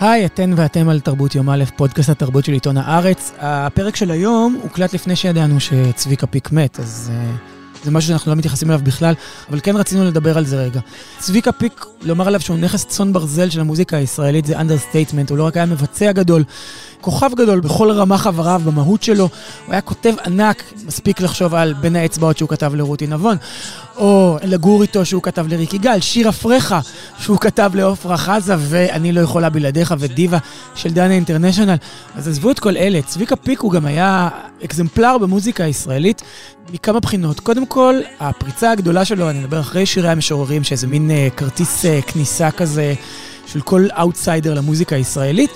היי, אתן ואתם על תרבות יום א', פודקאסט התרבות של עיתון הארץ. הפרק של היום הוקלט לפני שידענו שצביקה פיק מת, אז אה, זה משהו שאנחנו לא מתייחסים אליו בכלל, אבל כן רצינו לדבר על זה רגע. צביקה פיק, לומר עליו שהוא נכס צאן ברזל של המוזיקה הישראלית זה understatement, הוא לא רק היה מבצע גדול, כוכב גדול בכל רמ"ח איבריו, במהות שלו. הוא היה כותב ענק, מספיק לחשוב על בין האצבעות שהוא כתב לרותי נבון, או לגור איתו שהוא כתב לריקי גל, שיר הפרחה שהוא כתב לעופרה חזה, ואני לא יכולה בלעדיך, ודיווה של דנה אינטרנשיונל. אז עזבו את כל אלה, צביקה פיק הוא גם היה אקזמפלר במוזיקה הישראלית מכמה בחינות. קודם כל, הפריצה הגדולה שלו, אני מדבר אחרי שירי המשוררים, שאיזה מין אה, כרטיס אה, כניסה כזה של כל אאוטסיידר למוזיקה הישראלית.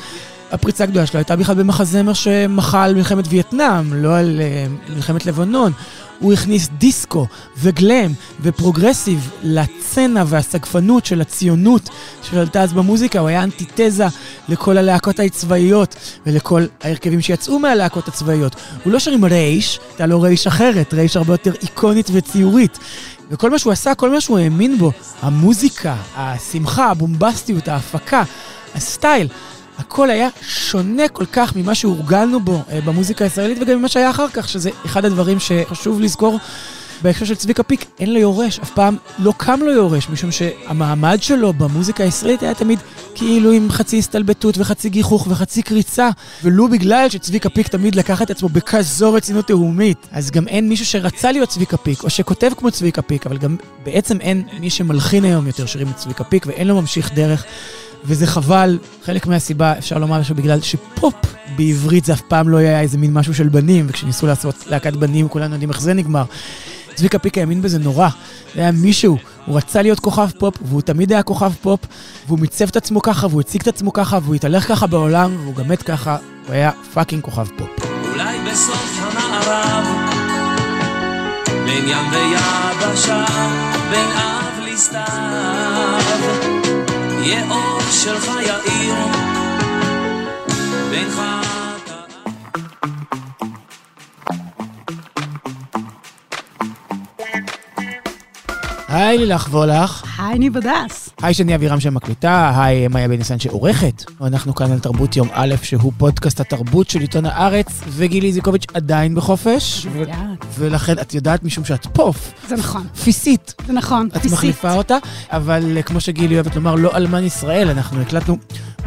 הפריצה הגדולה שלו הייתה בכלל במחזמר שמחה על מלחמת וייטנאם, לא על אה, מלחמת לבנון. הוא הכניס דיסקו וגלם ופרוגרסיב לצנע והסגפנות של הציונות שעלתה אז במוזיקה. הוא היה אנטיתזה לכל הלהקות הצבאיות ולכל ההרכבים שיצאו מהלהקות הצבאיות. הוא לא שר עם רייש, הייתה לו רייש אחרת, רייש הרבה יותר איקונית וציורית. וכל מה שהוא עשה, כל מה שהוא האמין בו, המוזיקה, השמחה, הבומבסטיות, ההפקה, הסטייל, הכל היה שונה כל כך ממה שהורגלנו בו אה, במוזיקה הישראלית וגם ממה שהיה אחר כך, שזה אחד הדברים שחשוב לזכור. בהקשר של צביקה פיק, אין לו יורש, אף פעם לא קם לו יורש, משום שהמעמד שלו במוזיקה הישראלית היה תמיד כאילו עם חצי הסתלבטות וחצי גיחוך וחצי קריצה, ולו בגלל שצביקה פיק תמיד לקח את עצמו בכזו רצינות תהומית. אז גם אין מישהו שרצה להיות צביקה פיק, או שכותב כמו צביקה פיק, אבל גם בעצם אין מי שמלחין היום יותר שירים מצביקה פיק, ואין לו ממשיך דרך. וזה חבל, חלק מהסיבה, אפשר לומר שבגלל שפופ בעברית זה אף פעם לא היה איזה מין משהו של בנים, וכשניסו לעשות להקת בנים כולנו יודעים איך זה נגמר. צביקה פיק האמין בזה נורא, זה היה מישהו, הוא רצה להיות כוכב פופ, והוא תמיד היה כוכב פופ, והוא מיצב את עצמו ככה, והוא הציג את עצמו ככה, והוא התהלך ככה בעולם, והוא גם מת ככה, הוא היה fucking כוכב פופ. אולי בסוף המערב, בין ים ויבשה, בין אב לסתיו. יהיה אור שלך יאיר בינך היי לילך וולך. היי ניב הדס. היי שני אבירם שמקליטה, היי מאיה בן ניסן שעורכת. אנחנו כאן על תרבות יום א', שהוא פודקאסט התרבות של עיתון הארץ, וגילי איזיקוביץ' עדיין בחופש. יודעת. ולכן את יודעת משום שאת פה. זה נכון. פיסית. זה נכון, פיסית. את מחליפה אותה, אבל כמו שגילי אוהבת לומר, לא אלמן ישראל, אנחנו הקלטנו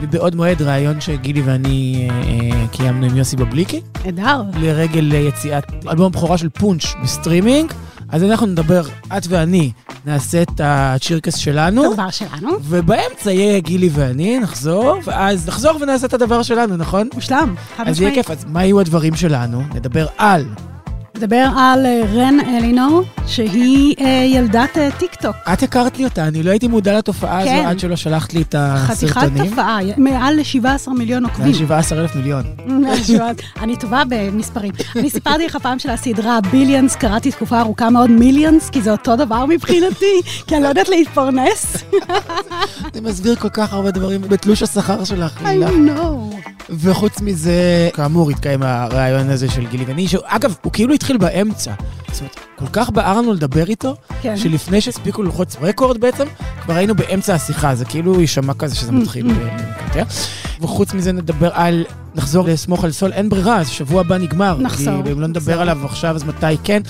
מבעוד מועד ראיון שגילי ואני אה, קיימנו עם יוסי בבליקי. נהדר. לרגל יציאת אלבום בכורה של פונץ' בסטרימינג. אז אנחנו נדבר, את ואני, נעשה את הצ'ירקס שלנו. את הדבר שלנו. ובאמצע יהיה גילי ואני, נחזור, ואז נחזור ונעשה את הדבר שלנו, נכון? מושלם, חד משמעית. אז יהיה כיף, אז מה יהיו הדברים שלנו? נדבר על נדבר על אה, רן אלינור, שהיא אה, ילדת אה, טיק טוק. את הכרת לי אותה, אני לא הייתי מודע לתופעה כן. הזו עד שלא שלחת לי את הסרטונים. חתיכת תופעה, מעל ל-17 מיליון עוקבים. מעל 17 אלף מיליון. אני טובה במספרים. אני סיפרתי לך פעם של הסדרה ביליאנס, קראתי תקופה ארוכה מאוד מיליאנס, כי זה אותו דבר מבחינתי, כי אני לא יודעת להתפרנס. זה מסביר כל כך הרבה דברים בתלוש השכר שלך. I know. וחוץ מזה, כאמור, התקיים הרעיון הזה של גילי וני, שאגב, הוא כאילו התחיל באמצע. זאת אומרת, כל כך בער לנו לדבר איתו, כן. שלפני שהספיקו ללחוץ רקורד בעצם, כבר היינו באמצע השיחה, זה כאילו יישמע כזה שזה מתחיל יותר. וחוץ מזה נדבר על, נחזור לסמוך על סול, אין ברירה, אז שבוע הבא נגמר. נחזור. כי אם לא נדבר עליו עכשיו, אז מתי כן?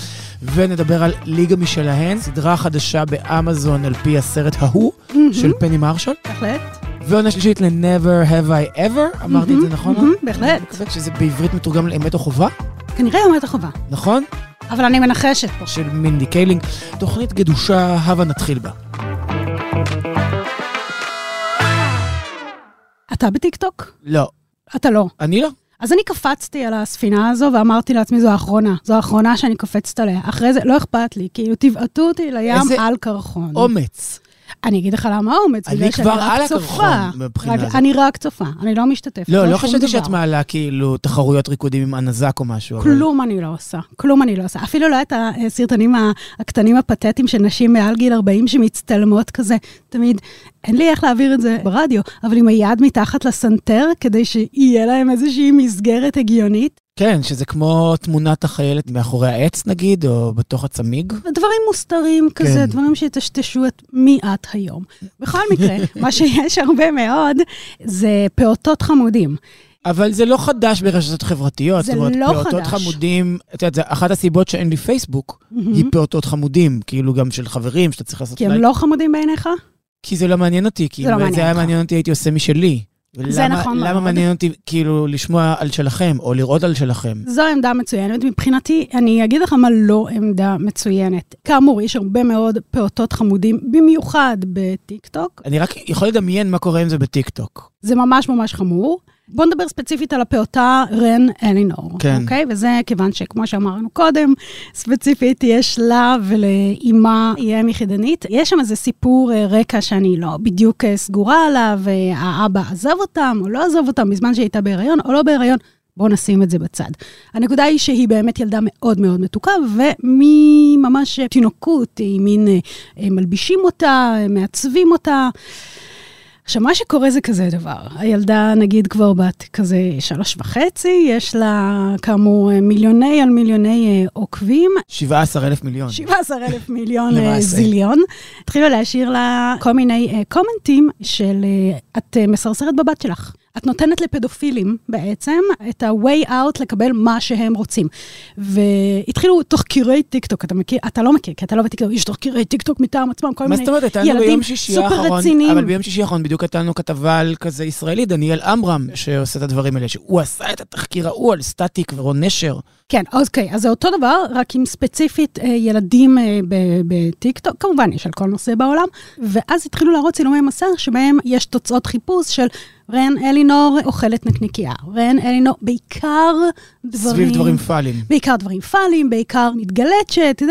ונדבר על ליגה משלהן, סדרה חדשה באמזון על פי הסרט ההוא, של פני מרשל. בהחלט. ועונה שלישית ל-Never Have I Ever, אמרתי את זה נכון? בהחלט. שזה בעברית מתורגם לאמת או חובה? כנראה אמת או חובה. נכון? אבל אני מנחשת פה. של מינדי קיילינג. תוכנית גדושה, הבה נתחיל בה. אתה בטיקטוק? לא. אתה לא. אני לא. אז אני קפצתי על הספינה הזו ואמרתי לעצמי, זו האחרונה. זו האחרונה שאני קופצת עליה. אחרי זה, לא אכפת לי, כאילו, תבעטו אותי לים על קרחון. אומץ. אני אגיד לך למה אומץ, בגלל שאני רק צופה. הזאת. אני רק צופה, אני לא משתתפת. לא, לא חשבתי שאת מעלה כאילו תחרויות ריקודים עם הנזק או משהו. כלום אני לא עושה, כלום אני לא עושה. אפילו לא את הסרטונים הקטנים הפתטיים של נשים מעל גיל 40 שמצטלמות כזה. תמיד, אין לי איך להעביר את זה ברדיו, אבל עם היד מתחת לסנטר, כדי שיהיה להם איזושהי מסגרת הגיונית. כן, שזה כמו תמונת החיילת מאחורי העץ נגיד, או בתוך הצמיג. דברים מוסתרים כזה, כן. דברים שיטשטשו את מי את היום. בכל מקרה, מה שיש הרבה מאוד זה פעוטות חמודים. אבל זה לא חדש ברשתות חברתיות. זה זאת אומרת, לא פעוטות חדש. חמודים, את יודעת, אחת הסיבות שאין לי פייסבוק, היא פעוטות חמודים, כאילו גם של חברים, שאתה צריך לעשות כי הם לייק. לא חמודים בעיניך? כי זה לא מעניין אותי, כי זה לא אם זה היה. מעניין אותי, הייתי עושה משלי. זה נכון למה מאוד. מעניין אותי כאילו לשמוע על שלכם, או לראות על שלכם? זו עמדה מצוינת. מבחינתי, אני אגיד לך מה לא עמדה מצוינת. כאמור, יש הרבה מאוד פעוטות חמודים, במיוחד בטיקטוק. אני רק יכול לדמיין מה קורה עם זה בטיקטוק. זה ממש ממש חמור. בוא נדבר ספציפית על הפעוטה רן אלינור, כן. אוקיי? וזה כיוון שכמו שאמרנו קודם, ספציפית יש לה ולאימה היא אם יחידנית. יש שם איזה סיפור אה, רקע שאני לא בדיוק אה, סגורה עליו, אה, האבא עזב אותם או לא עזב אותם בזמן שהיא הייתה בהיריון או לא בהיריון. בואו נשים את זה בצד. הנקודה היא שהיא באמת ילדה מאוד מאוד מתוקה, וממש תינוקות, היא מין, מלבישים אותה, מעצבים אותה. עכשיו, מה שקורה זה כזה דבר. הילדה, נגיד, כבר בת כזה שלוש וחצי, יש לה כאמור מיליוני על מיליוני אה, עוקבים, 17 אלף מיליון. 17 אלף מיליון אה. זיליון. התחילו להשאיר לה כל מיני קומנטים של אה, את אה, מסרסרת בבת שלך. את נותנת לפדופילים בעצם את ה-way out לקבל מה שהם רוצים. והתחילו תחקירי טיקטוק, אתה מכיר? אתה לא מכיר, כי אתה לא בטיקטוק, יש תחקירי טיקטוק מטעם עצמם, כל מה מיני ילדים סופר רציניים. אבל ביום שישי האחרון בדיוק הייתה לנו כתבה על כזה ישראלי, דניאל עמרם, שעושה את הדברים האלה, שהוא עשה את התחקיר ההוא על סטטיק ורון נשר. כן, אוקיי, אז זה אותו דבר, רק עם ספציפית אה, ילדים אה, בטיקטוק, כמובן, יש על כל נושא בעולם, ואז התחילו להראות צילומי מסך שבהם יש תוצאות חיפוש של רן אלינור אוכלת נקניקייה, רן אלינור, בעיקר דברים... סביב דברים פאליים. בעיקר דברים פאליים, בעיקר מתגלצ'ת,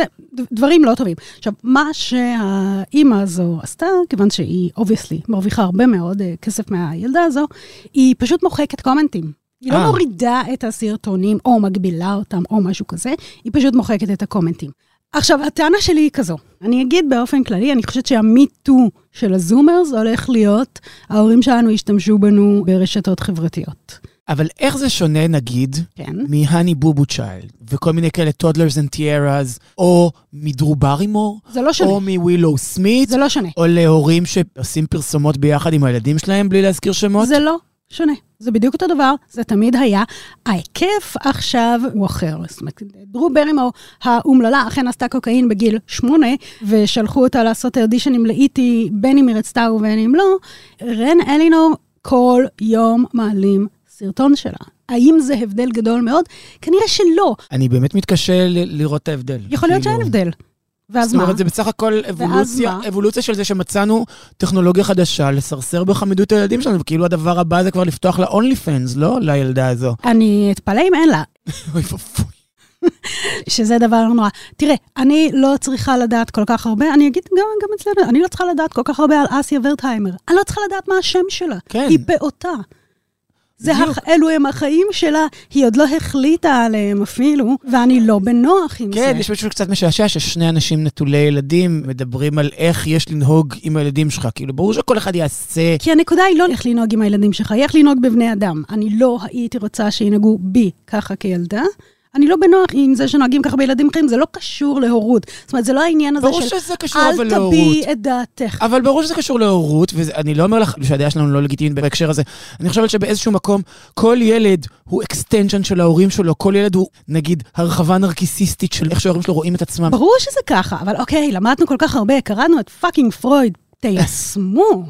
דברים לא טובים. עכשיו, מה שהאימא הזו עשתה, כיוון שהיא obviously מרוויחה הרבה מאוד אה, כסף מהילדה הזו, היא פשוט מוחקת קומנטים. היא לא אה. מורידה את הסרטונים או מגבילה אותם או משהו כזה, היא פשוט מוחקת את הקומנטים. עכשיו, הטענה שלי היא כזו, אני אגיד באופן כללי, אני חושבת שה Me Too של ה Zoomers הולך להיות, ההורים שלנו השתמשו בנו ברשתות חברתיות. אבל איך זה שונה, נגיד, כן. מ Honey Boo Boo Child, וכל מיני כאלה Toddlers and Tiaras, או מדרו ברימור, זה לא שונה. או מווילו סמית, זה לא שונה. או להורים שעושים פרסומות ביחד עם הילדים שלהם בלי להזכיר שמות? זה לא שונה. זה בדיוק אותו דבר, זה תמיד היה. ההיקף עכשיו הוא אחר. זאת אומרת, דרו ברימור האומללה אכן עשתה קוקאין בגיל שמונה, ושלחו אותה לעשות אודישנים לאיטי, בין אם היא רצתה ובין אם לא. רן אלינור כל יום מעלים סרטון שלה. האם זה הבדל גדול מאוד? כנראה שלא. אני באמת מתקשה לראות את ההבדל. יכול להיות כאילו, שאין הבדל. ואז זאת מה? אומרת, זה בסך הכל אבולוציה? אבולוציה של זה שמצאנו טכנולוגיה חדשה לסרסר בחמידות הילדים שלנו, וכאילו הדבר הבא זה כבר לפתוח לה-only fans, לא? לילדה הזו. אני אתפלא אם אין לה. אוי ואבוי. שזה דבר נורא. תראה, אני לא צריכה לדעת כל כך הרבה, אני אגיד גם, גם אצלנו, אני לא צריכה לדעת כל כך הרבה על אסיה ורטהיימר. אני לא צריכה לדעת מה השם שלה. כן. היא פעוטה. זה. הח... אלו הם החיים שלה, היא עוד לא החליטה עליהם אפילו, ואני לא בנוח עם כן, זה. יש משהו קצת משעשע ששני אנשים נטולי ילדים מדברים על איך יש לנהוג עם הילדים שלך. כאילו, ברור שכל אחד יעשה... כי הנקודה היא לא איך לנהוג עם הילדים שלך, היא איך לנהוג בבני אדם. אני לא הייתי רוצה שינהגו בי ככה כילדה. אני לא בנוח עם זה שנוהגים ככה בילדים אחרים, זה לא קשור להורות. זאת אומרת, זה לא העניין הזה ברור של שזה קשור אבל אל להורות. תביעי את דעתך. אבל ברור שזה קשור להורות, ואני לא אומר לך שהדעה שלנו לא לגיטימית בהקשר הזה. אני חושבת שבאיזשהו מקום, כל ילד הוא extension של ההורים שלו, כל ילד הוא, נגיד, הרחבה נרקיסיסטית של איך שההורים שלו רואים את עצמם. ברור שזה ככה, אבל אוקיי, למדנו כל כך הרבה, קראנו את fucking פרויד. תיישמו,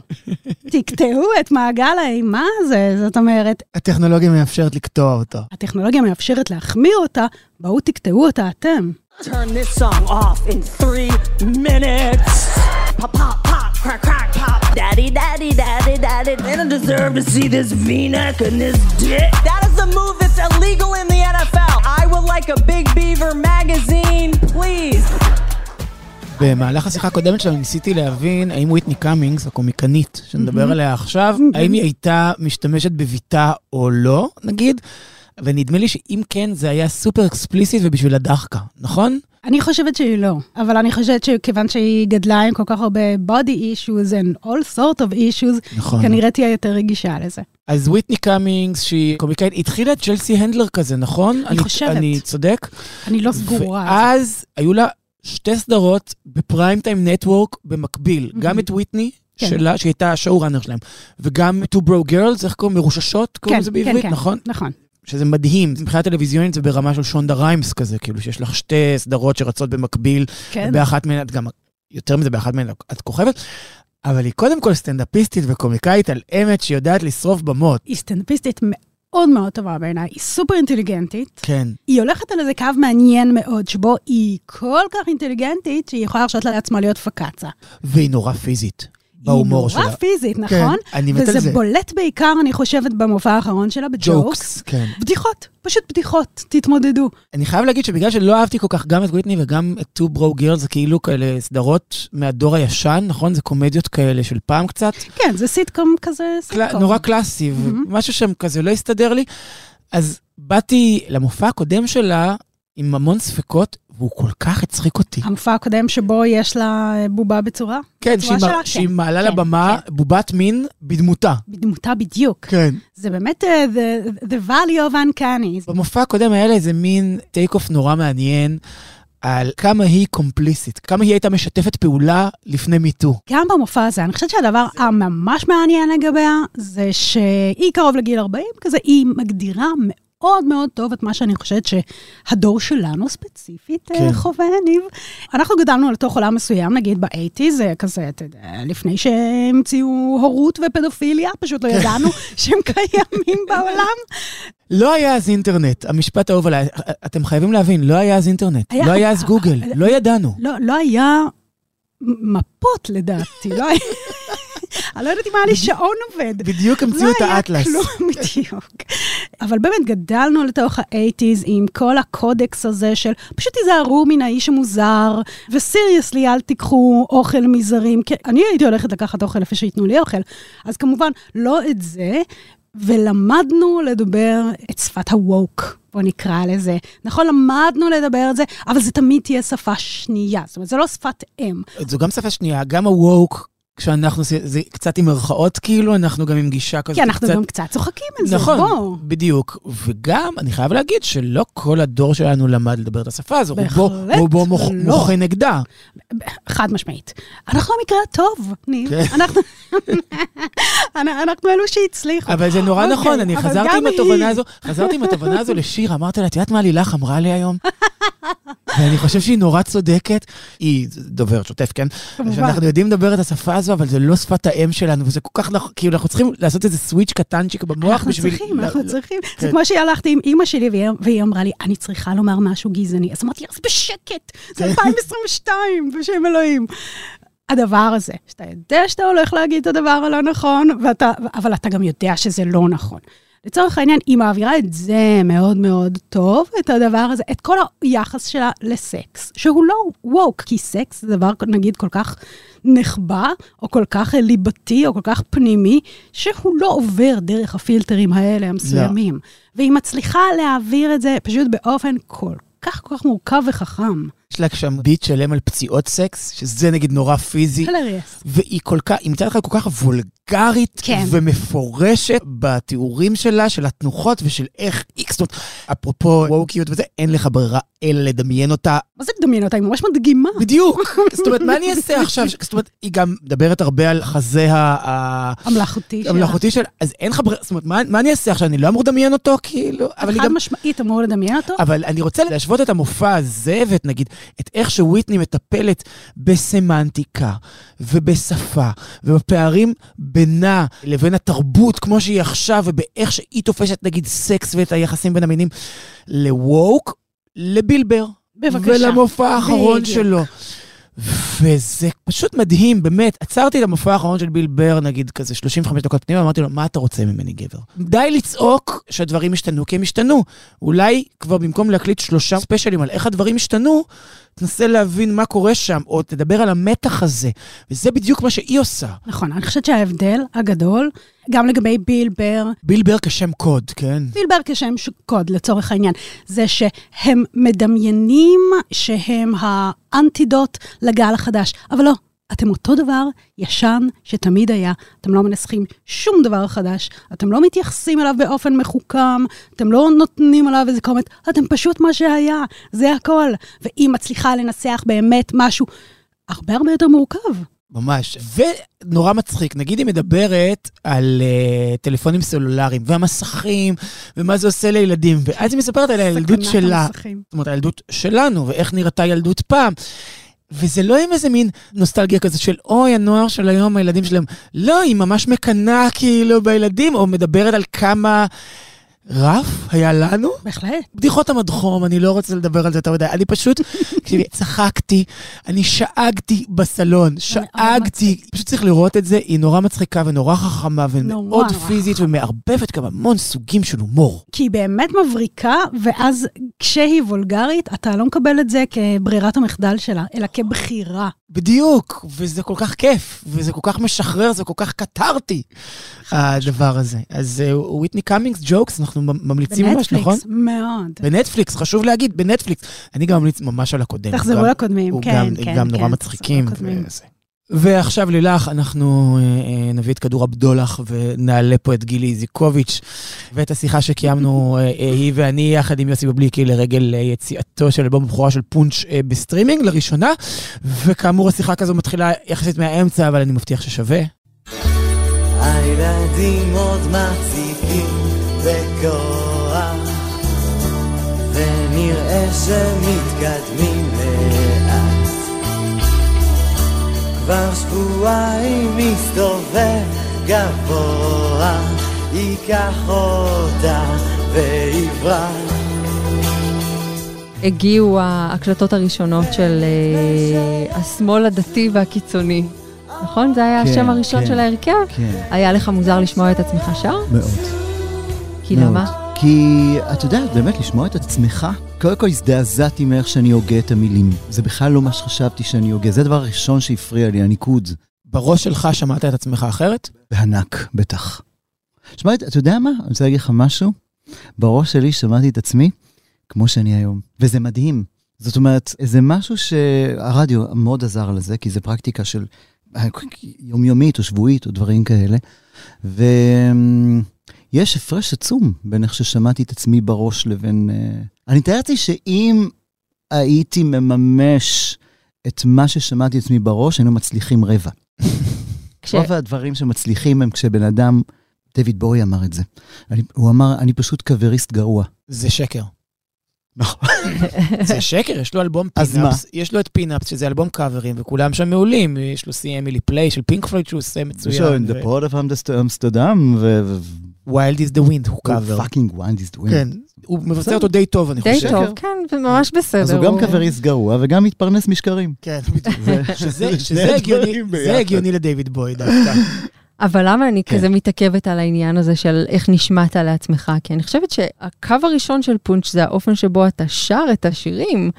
תקטעו את מעגל האימה הזה, זאת אומרת, הטכנולוגיה מאפשרת לקטוע אותו. הטכנולוגיה מאפשרת להחמיר אותה, בואו תקטעו אותה אתם. Turn this song off in three minutes. Pop, pop, pop, crack, crack, pop. Daddy, daddy, daddy, daddy. They don't deserve to see this v-neck and this dick. That is a move that's illegal in the NFL. I would like a Big Beaver magazine, please. במהלך השיחה הקודמת שלנו ניסיתי להבין האם וויטני קאמינגס, הקומיקנית שנדבר עליה עכשיו, האם היא הייתה משתמשת בבתה או לא, נגיד. ונדמה לי שאם כן, זה היה super explicit ובשביל הדאחקה, נכון? אני חושבת שהיא לא, אבל אני חושבת שכיוון שהיא גדלה עם כל כך הרבה body issues and all sort of issues, נכון. כנראה תהיה יותר רגישה לזה. אז וויטני קאמינגס, שהיא קומיקאית, התחילה אצל צ'לסי הנדלר כזה, נכון? אני חושבת. אני צודק? אני לא סגורה. ואז היו לה שתי סדרות בפריים טיים נטוורק במקביל, גם את וויטני. כן. שלה, שהייתה השואו ראנר שלהם, וגם Two Bro Girls, איך קוראים? מרוששות? קוראים כן, לזה כן, בעברית, כן, נכון? נכון. שזה מדהים, מבחינה טלוויזיונית זה ברמה של שונדה ריימס כזה, כאילו שיש לך שתי סדרות שרצות במקביל, כן. באחת מהן את גם, יותר מזה, באחת מהן את כוכבת, אבל היא קודם כל סטנדאפיסטית וקומיקאית על אמת שיודעת לשרוף במות. היא סטנדאפיסטית מאוד מאוד טובה בעיניי, היא סופר אינטליגנטית. כן. היא הולכת על איזה קו מעניין מאוד, שבו היא כל כך אינטליגנטית, שהיא יכולה להרשות לעצמה להיות פקאצה. והיא נורא פיזית. בהומור שלה. היא נורא פיזית, כן, נכון? אני מת על זה. וזה בולט בעיקר, אני חושבת, במופע האחרון שלה, ב Jokes. Jokes, כן. בדיחות, פשוט בדיחות, תתמודדו. אני חייב להגיד שבגלל שלא אהבתי כל כך גם את וויטני וגם את Two Broke Girls, זה כאילו כאלה סדרות מהדור הישן, נכון? זה קומדיות כאלה של פעם קצת. כן, זה סיטקום כזה, קל... סיטקום. נורא קלאסי, ומשהו שם כזה לא הסתדר לי. אז באתי למופע הקודם שלה עם המון ספקות, והוא כל כך הצחיק אותי. המופע הקודם שבו יש לה בובה בצורה? כן, בצורה שהיא, שלה? שהיא כן, מעלה כן, לבמה בובת מין בדמותה. בדמותה בדיוק. כן. זה באמת uh, the, the valley of uncanny. במופע הקודם היה לה איזה מין take off נורא מעניין. על כמה היא complicit, כמה היא הייתה משתפת פעולה לפני MeToo. גם במופע הזה, אני חושבת שהדבר הממש מעניין לגביה, זה שהיא קרוב לגיל 40, כזה, היא מגדירה מאוד מאוד טוב את מה שאני חושבת שהדור שלנו ספציפית כן. כן. חווה, ניב. אנחנו גדלנו לתוך עולם מסוים, נגיד ב-80, זה כזה, אתה יודע, לפני שהמציאו הורות ופדופיליה, פשוט לא ידענו שהם קיימים בעולם. לא היה אז אינטרנט, המשפט האהוב עליי, אתם חייבים להבין, לא היה אז אינטרנט, היה- לא היה אז גוגל, לא ידענו. לא, לא היה מפות לדעתי, לא היה... אני לא יודעת אם היה לי שעון עובד. בדיוק המציאו לא את היה האטלס. כלום, בדיוק. אבל באמת גדלנו לתוך האייטיז עם כל הקודקס הזה של פשוט תיזהרו מן האיש המוזר, וסיריוסלי אל תיקחו אוכל מזרים, כי אני הייתי הולכת לקחת אוכל איפה שייתנו לי אוכל. אז כמובן, לא את זה, ולמדנו לדבר את שפת הווק. בוא נקרא לזה. נכון, למדנו לדבר את זה, אבל זה תמיד תהיה שפה שנייה. זאת אומרת, זה לא שפת אם. זו גם שפה שנייה, גם הווק, כשאנחנו, זה קצת עם מירכאות כאילו, אנחנו גם עם גישה כזאת. כי אנחנו קצת- גם קצת צוחקים על זה, נכון, בואו. בדיוק. וגם, אני חייב להגיד שלא כל הדור שלנו למד לדבר את השפה הזו, בהחלט רובו מוח- לא. מוחה נגדה. חד משמעית. אנחנו המקרה הטוב, ניב. כן. אנחנו אנחנו אלו שהצליחו. אבל זה נורא אוקיי, נכון, אני חזרתי עם היא- התובנה הזו, חזרתי עם התובנה הזו לשיר, אמרתי לה, את יודעת מה לילך אמרה לי היום? ואני חושב שהיא נורא צודקת. היא דוברת שוטף, כן? כמובן. שאנחנו יודעים לדבר את השפה הזו, אבל זה לא שפת האם שלנו, וזה כל כך, נכון, כאילו, אנחנו צריכים לעשות איזה סוויץ' קטנצ'יק במוח אנחנו בשביל... צריכים, ל- אנחנו צריכים. כן. זה כמו שהלכתי עם אימא שלי והיא- והיא אמרה לי, אני צריכה לומר משהו גזעני. אז אמרתי, אז בשקט, זה כן. 2022, בשם אלוהים. הדבר הזה, שאתה יודע שאתה הולך להגיד את הדבר הלא נכון, ואתה, אבל אתה גם יודע שזה לא נכון. לצורך העניין, היא מעבירה את זה מאוד מאוד טוב, את הדבר הזה, את כל היחס שלה לסקס, שהוא לא ווק, כי סקס זה דבר, נגיד, כל כך נחבא, או כל כך ליבתי, או כל כך פנימי, שהוא לא עובר דרך הפילטרים האלה המסוימים. והיא מצליחה להעביר את זה פשוט באופן כל כך כל כך מורכב וחכם. יש לה שם ביט שלם על פציעות סקס, שזה נגיד נורא פיזי. hilarious. והיא כל כך, היא מצד אחד כל כך וולגרית כן. ומפורשת בתיאורים שלה, של התנוחות ושל איך איקס, זאת אומרת, אפרופו ווקיות וזה, אין לך ברירה אלא לדמיין אותה מה זה לדמיין אותה? היא ממש מדגימה. בדיוק. זאת אומרת, מה אני אעשה עכשיו? זאת אומרת, היא גם מדברת הרבה על החזה ה- המלאכותי שלה. המלאכותי של... אז אין לך ברירה, זאת אומרת, מה מה אני אעשה עכשיו? אני לא אמור לדמיין אותו, כאילו? חד גם... משמעית אמור לדמיין אותו. אבל אני רוצה להשוות את המופע הזה, ואת נגיד, את איך שוויטני מטפלת בסמנטיקה ובשפה, ובפערים בינה לבין התרבות כמו שהיא עכשיו, ובאיך שהיא תופסת נגיד סקס ואת היחסים בין המינים, לווק, לבילבר. בבקשה. ולמופע האחרון בדיוק. שלו. וזה פשוט מדהים, באמת. עצרתי את המופע האחרון של ביל בר, נגיד כזה 35 דקות פנימה, אמרתי לו, מה אתה רוצה ממני, גבר? די לצעוק שהדברים השתנו, כי הם השתנו. אולי כבר במקום להקליט שלושה ספיישלים על איך הדברים השתנו, תנסה להבין מה קורה שם, או תדבר על המתח הזה. וזה בדיוק מה שהיא עושה. נכון, אני חושבת שההבדל הגדול, גם לגבי בילבר, בילבר כשם קוד, כן? בילבר כשם ש- קוד לצורך העניין, זה שהם מדמיינים שהם האנטידוט לגל החדש, אבל לא. אתם אותו דבר ישן שתמיד היה, אתם לא מנסחים שום דבר חדש, אתם לא מתייחסים אליו באופן מחוכם, אתם לא נותנים עליו איזה קומט, אתם פשוט מה שהיה, זה הכל. והיא מצליחה לנסח באמת משהו הרבה הרבה יותר מורכב. ממש. ונורא מצחיק, נגיד היא מדברת על uh, טלפונים סלולריים והמסכים, ומה זה עושה לילדים, ואז היא מספרת על הילדות שלה, המסכים. זאת אומרת, הילדות שלנו, ואיך נראתה ילדות פעם. וזה לא עם איזה מין נוסטלגיה כזה של אוי, הנוער של היום, הילדים שלהם. לא, היא ממש מקנאה כאילו בילדים, או מדברת על כמה רף היה לנו. בהחלט. בדיחות המדחום, אני לא רוצה לדבר על זה יותר מדי. אני פשוט, תקשיבי, צחקתי, אני שאגתי בסלון, שאגתי. פשוט צריך לראות את זה, היא נורא מצחיקה ונורא חכמה ומאוד פיזית ומערבבת גם המון סוגים של הומור. כי היא באמת מבריקה, ואז כשהיא וולגרית, אתה לא מקבל את זה כברירת המחדל שלה, אלא כבחירה. בדיוק, וזה כל כך כיף, וזה כל כך משחרר, זה כל כך קתרטי, הדבר הזה. אז וויטני קאמינגס Jokes, אנחנו ממליצים ממש, נכון? בנטפליקס, מאוד. בנטפליקס, חשוב להגיד, בנטפליקס. אני גם ממליץ ממש על הקודם. תחזרו גם- לקודמים, כן, גם, כן, גם כן, נורא תחזרו מצחיקים. ועכשיו לילך, אנחנו אה, אה, נביא את כדור הבדולח ונעלה פה את גילי איזיקוביץ' ואת השיחה שקיימנו, אה, אה, היא ואני, יחד עם יוסי בבליקי, לרגל אה, יציאתו של אלבום הבכורה של פונץ' אה, בסטרימינג לראשונה. וכאמור, השיחה כזו מתחילה יחסית מהאמצע, אבל אני מבטיח ששווה. הילדים עוד מחזיקים בכוח ונראה שמתקדמים לאט כבר שבועיים מסתובב גבוה ייקח אותה ויברח הגיעו ההקלטות הראשונות של אה, השמאל הדתי והקיצוני. נכון? זה היה כן, השם הראשון כן. של ההרכב? כן, היה לך מוזר לשמוע את עצמך שר? מאוד. כי מאוד. למה? כי את יודעת, באמת, לשמוע את עצמך, קודם כל הזדעזעתי מאיך שאני הוגה את המילים. זה בכלל לא מה שחשבתי שאני הוגה, זה הדבר הראשון שהפריע לי, הניקוד. בראש שלך שמעת את עצמך אחרת? בענק, בטח. שמע, אתה יודע מה? אני רוצה להגיד לך משהו. בראש שלי שמעתי את עצמי כמו שאני היום, וזה מדהים. זאת אומרת, זה משהו שהרדיו מאוד עזר לזה, כי זה פרקטיקה של יומיומית או שבועית או דברים כאלה. ויש הפרש עצום בין איך ששמעתי את עצמי בראש לבין... אה, אני תיארתי שאם הייתי מממש את מה ששמעתי את עצמי בראש, היינו מצליחים רבע. כש- רוב הדברים שמצליחים הם כשבן אדם, דויד בואי אמר את זה. אני, הוא אמר, אני פשוט קווריסט גרוע. זה שקר. נכון. זה שקר, יש לו אלבום אז Pin Ups, יש לו את Pin Ups, שזה אלבום קאברים, וכולם שם מעולים. יש לו See Emily Play של פינק פלויד שהוא עושה יש לו מצוין. in the port of Amsterdam, אמסטרדם, ו... Wild Is the Wind הוא קאבר. fucking Wild Is the Wind. כן, הוא מבצע אותו די טוב, אני די חושב. טוב, כן, זה ממש בסדר. אז הוא גם קווריסט גרוע וגם מתפרנס משקרים. כן, בדיוק. זה- שזה- הגיוני- לדיוויד בוי דווקא. אבל למה אני כן. כזה מתעכבת על העניין הזה של איך נשמעת לעצמך? כי אני חושבת שהקו הראשון של פונץ' זה האופן שבו אתה שר את השירים.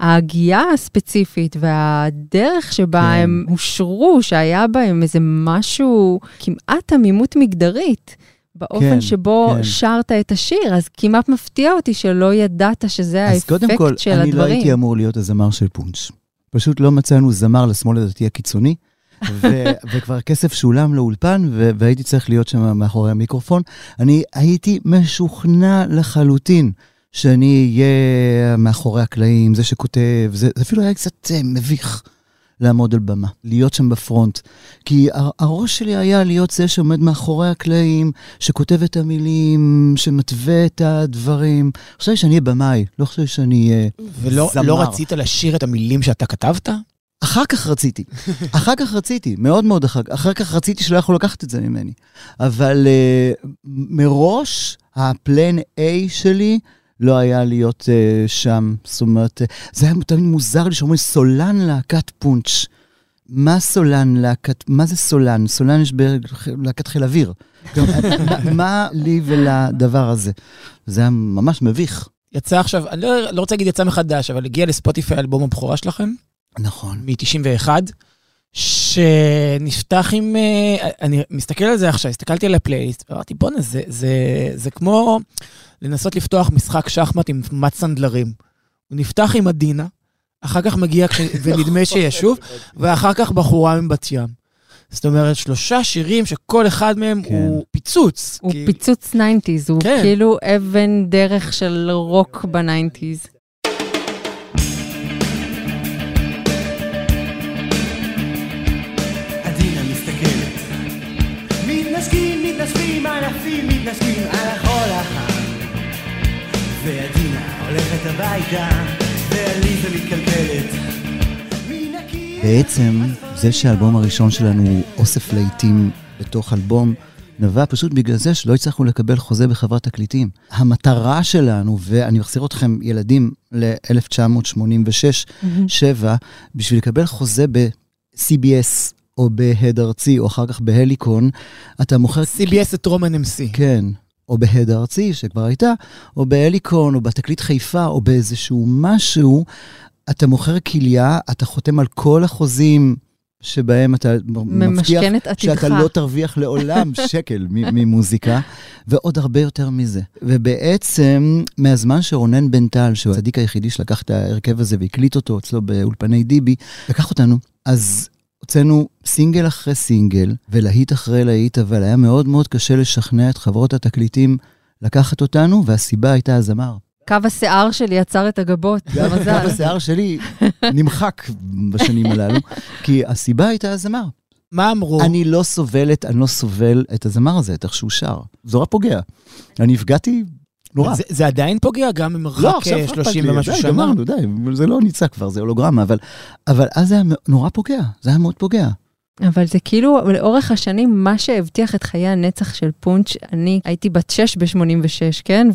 ההגייה הספציפית והדרך שבה כן. הם הושרו, שהיה בהם איזה משהו, כמעט עמימות מגדרית. באופן כן, שבו כן. שרת את השיר, אז כמעט מפתיע אותי שלא ידעת שזה אז קודם כל, האפקט של אני לא הדברים. הייתי אמור להיות הזמר של פונץ'. פשוט לא מצאנו זמר לשמאל הדתי הקיצוני, ו- וכבר כסף שולם לאולפן, ו- והייתי צריך להיות שם מאחורי המיקרופון. אני הייתי משוכנע לחלוטין שאני אהיה מאחורי הקלעים, זה שכותב, זה, זה אפילו היה קצת אה, מביך. לעמוד על במה, להיות שם בפרונט. כי הר- הראש שלי היה להיות זה שעומד מאחורי הקלעים, שכותב את המילים, שמתווה את הדברים. חשבתי שאני אהיה במאי, לא חשבתי שאני אהיה ולא זמר. לא רצית לשיר את המילים שאתה כתבת? אחר כך רציתי, אחר כך רציתי, מאוד מאוד אחר. אחר כך רציתי שלא יכלו לקחת את זה ממני. אבל uh, מראש, הפלן A שלי לא היה להיות uh, שם. זאת אומרת, uh, זה היה תמיד מוזר לי שאומרים סולן להקת פונץ'. מה סולן להקת, מה זה סולן? סולן יש בלהקת חיל אוויר. מה, מה לי ולדבר הזה? זה היה ממש מביך. יצא עכשיו, אני לא, לא רוצה להגיד יצא מחדש, אבל הגיע לספוטיפיי אלבום הבכורה שלכם, נכון. מ-91, שנפתח עם... אה, אני מסתכל על זה עכשיו, הסתכלתי על הפלייליסט, ואמרתי, בואנה, זה, זה, זה כמו לנסות לפתוח משחק שחמט עם מט סנדלרים. הוא נפתח עם עדינה, אחר כך מגיע כש... ונדמה שישוב, ואחר כך בחורה מבת ים. זאת אומרת, שלושה שירים שכל אחד מהם כן. הוא פיצוץ. הוא כי- פיצוץ 90's, הוא כן. כאילו אבן דרך של רוק ב-90's. מתנשפים, אלפים מתנשקים על החול החם. ועדינה הולכת הביתה, ועליזה מתקלקלת. בעצם, זה שהאלבום הראשון שלנו הוא אוסף להיטים בתוך אלבום, נבע פשוט בגלל זה שלא הצלחנו לקבל חוזה בחברת תקליטים. המטרה שלנו, ואני מחזיר אתכם, ילדים, ל-1986-7, בשביל לקבל חוזה ב-CBS או בהד ארצי, או אחר כך בהליקון, אתה מוכר... CBS את רומן MC. כן, או בהד הארצי, שכבר הייתה, או בהליקון, או בתקליט חיפה, או באיזשהו משהו, אתה מוכר כליה, אתה חותם על כל החוזים שבהם אתה מבטיח. שאתה לא תרוויח לעולם שקל ממוזיקה, ועוד הרבה יותר מזה. ובעצם, מהזמן שרונן בן טל, שהוא הצדיק היחידי שלקח את ההרכב הזה והקליט אותו אצלו באולפני דיבי, לקח אותנו, אז הוצאנו סינגל אחרי סינגל, ולהיט אחרי להיט, אבל היה מאוד מאוד קשה לשכנע את חברות התקליטים לקחת אותנו, והסיבה הייתה הזמר. קו השיער שלי עצר את הגבות, גם במזל. קו השיער שלי נמחק בשנים הללו, כי הסיבה הייתה הזמר. מה אמרו? אני לא סובלת, אני לא סובל את הזמר הזה, את איך שהוא שר. זה נורא פוגע. אני נפגעתי נורא. זה, זה עדיין פוגע גם במרחק לא, עכשיו אה, אכפת לי, 30 ומשהו די, שנה? גמרנו, די, זה לא ניצח כבר, זה הולוגרמה, אבל, אבל אז זה היה נורא פוגע, זה היה מאוד פוגע. אבל זה כאילו, לאורך השנים, מה שהבטיח את חיי הנצח של פונץ', אני הייתי בת 6 ב-86, כן?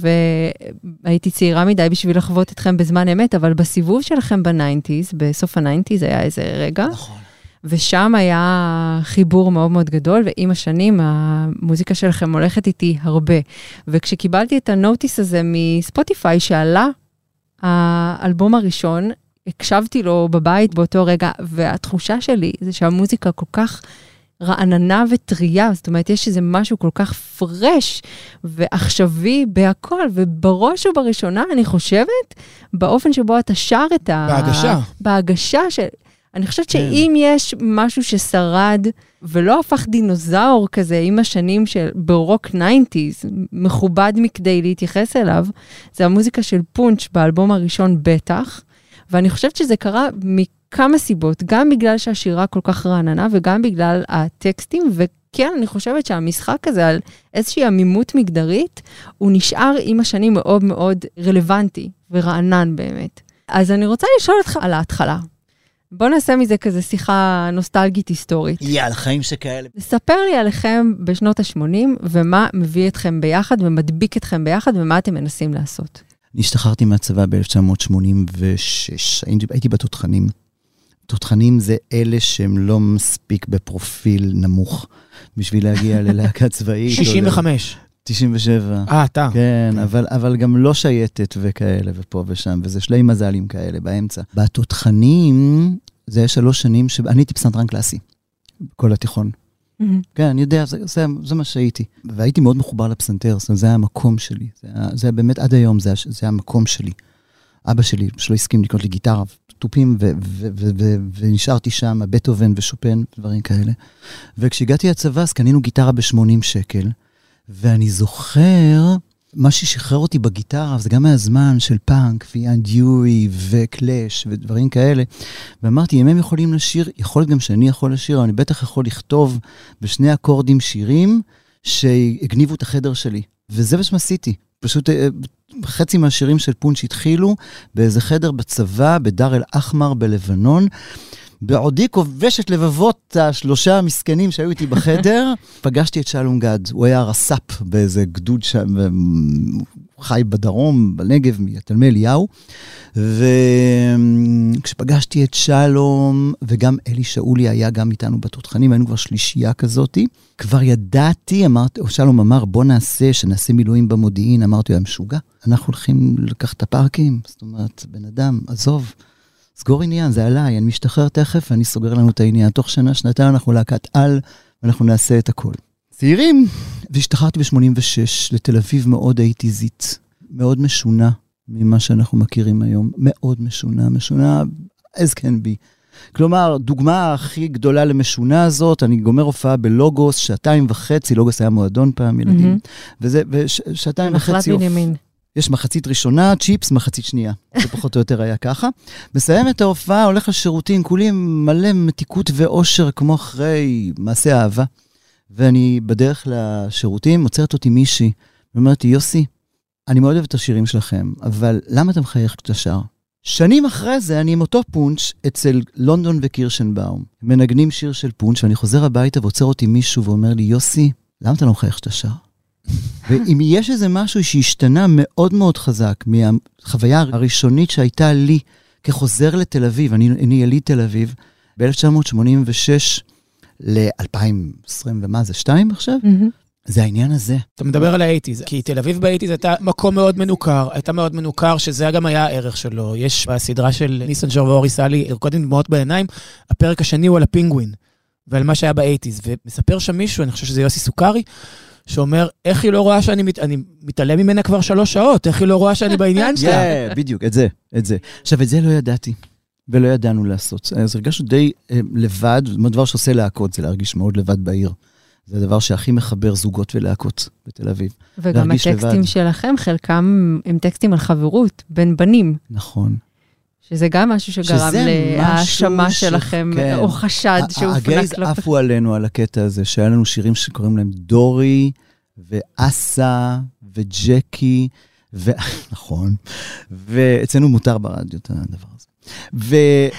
והייתי צעירה מדי בשביל לחוות אתכם בזמן אמת, אבל בסיבוב שלכם ב nineties, בסוף ה nineties היה איזה רגע, נכון. ושם היה חיבור מאוד מאוד גדול, ועם השנים המוזיקה שלכם הולכת איתי הרבה. וכשקיבלתי את ה notice הזה מספוטיפיי שעלה האלבום הראשון, הקשבתי לו בבית באותו רגע, והתחושה שלי זה שהמוזיקה כל כך רעננה וטריה, זאת אומרת, יש איזה משהו כל כך fresh ועכשווי בהכל, ובראש ובראשונה, אני חושבת, באופן שבו אתה שר את ה... בהגשה. בהגשה של... אני חושבת כן. שאם יש משהו ששרד ולא הפך דינוזאור כזה עם השנים של ברוק 90's, מכובד מכדי להתייחס אליו, זה המוזיקה של פונץ' באלבום הראשון בטח. ואני חושבת שזה קרה מכמה סיבות, גם בגלל שהשירה כל כך רעננה וגם בגלל הטקסטים, וכן, אני חושבת שהמשחק הזה על איזושהי עמימות מגדרית, הוא נשאר עם השנים מאוד מאוד רלוונטי ורענן באמת. אז אני רוצה לשאול אותך על ההתחלה. בוא נעשה מזה כזה שיחה נוסטלגית היסטורית. יאללה, חיים שכאלה. ספר לי עליכם בשנות ה-80, ומה מביא אתכם ביחד ומדביק אתכם ביחד, ומה אתם מנסים לעשות. אני השתחררתי מהצבא ב-1986, הייתי, בתותחנים. תותחנים זה אלה שהם לא מספיק בפרופיל נמוך בשביל להגיע ללהקה צבאית. או ל- 65. 97. אה, אתה. כן, אבל, אבל גם לא שייטת וכאלה, ופה ושם, וזה שלי מזלים כאלה באמצע. בתותחנים, זה היה שלוש שנים שאני הייתי פסנתרן קלאסי, כל התיכון. כן, אני יודע, זה, זה, זה מה שהייתי. והייתי מאוד מחובר לפסנתר, זאת אומרת, זה היה המקום שלי. זה, היה, זה היה באמת, עד היום, זה, היה- זה היה המקום שלי. אבא שלי, שלא הסכים לקנות לי גיטרה, תופים, ו- ו- ו- ו- ונשארתי שם, בטהובן ושופן, דברים כאלה. וכשהגעתי לצבא, אז קנינו גיטרה ב-80 שקל, ואני זוכר, מה ששחרר אותי בגיטרה, זה גם מהזמן של פאנק, ויאן דיואי, וקלאש, ודברים כאלה. ואמרתי, אם הם יכולים לשיר, יכול להיות גם שאני יכול לשיר, אבל אני בטח יכול לכתוב בשני אקורדים שירים שהגניבו את החדר שלי. וזה מה שעשיתי. פשוט אה, חצי מהשירים של פונץ' התחילו באיזה חדר בצבא, בדאר אל-אחמר בלבנון. בעודי כובשת לבבות השלושה המסכנים שהיו איתי בחדר, פגשתי את שלום גד, הוא היה רס"פ באיזה גדוד שם, חי בדרום, בנגב, מתלמי אליהו. וכשפגשתי את שלום, וגם אלי שאולי היה גם איתנו בתותחנים, היינו כבר שלישייה כזאתי, כבר ידעתי, אמרתי, שלום אמר, בוא נעשה, שנעשה מילואים במודיעין. אמרתי, הוא היה משוגע, אנחנו הולכים לקחת את הפארקים. זאת אומרת, בן אדם, עזוב. סגור עניין, זה עליי, אני משתחרר תכף ואני סוגר לנו את העניין. תוך שנה, שנתיים אנחנו להקת על, ואנחנו נעשה את הכל. צעירים, והשתחררתי ב-86 לתל אביב מאוד אייטיזית, מאוד משונה ממה שאנחנו מכירים היום. מאוד משונה, משונה as can be. כלומר, דוגמה הכי גדולה למשונה הזאת, אני גומר הופעה בלוגוס, שעתיים וחצי, לוגוס היה מועדון פעם, ילדים, Mhm. וזה, ושעתיים נחלת וחצי... הופ- בנימין. יש מחצית ראשונה, צ'יפס, מחצית שנייה. זה פחות או יותר היה ככה. מסיים את ההופעה, הולך לשירותים, כולי מלא מתיקות ואושר, כמו אחרי מעשה אהבה. ואני בדרך לשירותים, עוצרת אותי מישהי, ואומרת לי, יוסי, אני מאוד אוהב את השירים שלכם, אבל למה אתה מחייך כשאתה שר? שנים אחרי זה, אני עם אותו פונץ' אצל לונדון וקירשנבאום. מנגנים שיר של פונץ', ואני חוזר הביתה ועוצר אותי מישהו ואומר לי, יוסי, למה אתה לא מחייך כשאתה שר? ואם יש איזה משהו שהשתנה מאוד מאוד חזק מהחוויה הראשונית שהייתה לי כחוזר לתל אביב, אני, אני יליד תל אביב, ב-1986 ל-2020 ומה זה, שתיים עכשיו? Mhm. זה העניין הזה. אתה מדבר על האייטיז, כי תל אביב באייטיז הייתה מקום מאוד מנוכר, הייתה מאוד מנוכר, שזה גם היה הערך שלו. יש בסדרה של ניסן ג'ור ואורי סאלי, רקודים דמעות בעיניים, הפרק השני הוא על הפינגווין, ועל מה שהיה באייטיז. ומספר שם מישהו, אני חושב שזה יוסי סוכרי, שאומר, איך היא לא רואה שאני מת... אני מתעלם ממנה כבר שלוש שעות, איך היא לא רואה שאני בעניין שלה? Yeah, בדיוק, את זה, את זה. עכשיו, את זה לא ידעתי, ולא ידענו לעשות. אז הרגשנו די אה, לבד, זה דבר שעושה להקות, זה להרגיש מאוד לבד בעיר. זה הדבר שהכי מחבר זוגות ולהקות בתל אביב. וגם הטקסטים לבד. שלכם, חלקם הם טקסטים על חברות בין בנים, נכון. שזה גם משהו שגרם להאשמה ש- שלכם, כן. או חשד שהופנה הגייז כלפי... עפו עלינו על הקטע הזה, שהיה לנו שירים שקוראים להם דורי, ואסה, וג'קי, ו... נכון, ואצלנו מותר ברדיו את הדבר הזה. ו...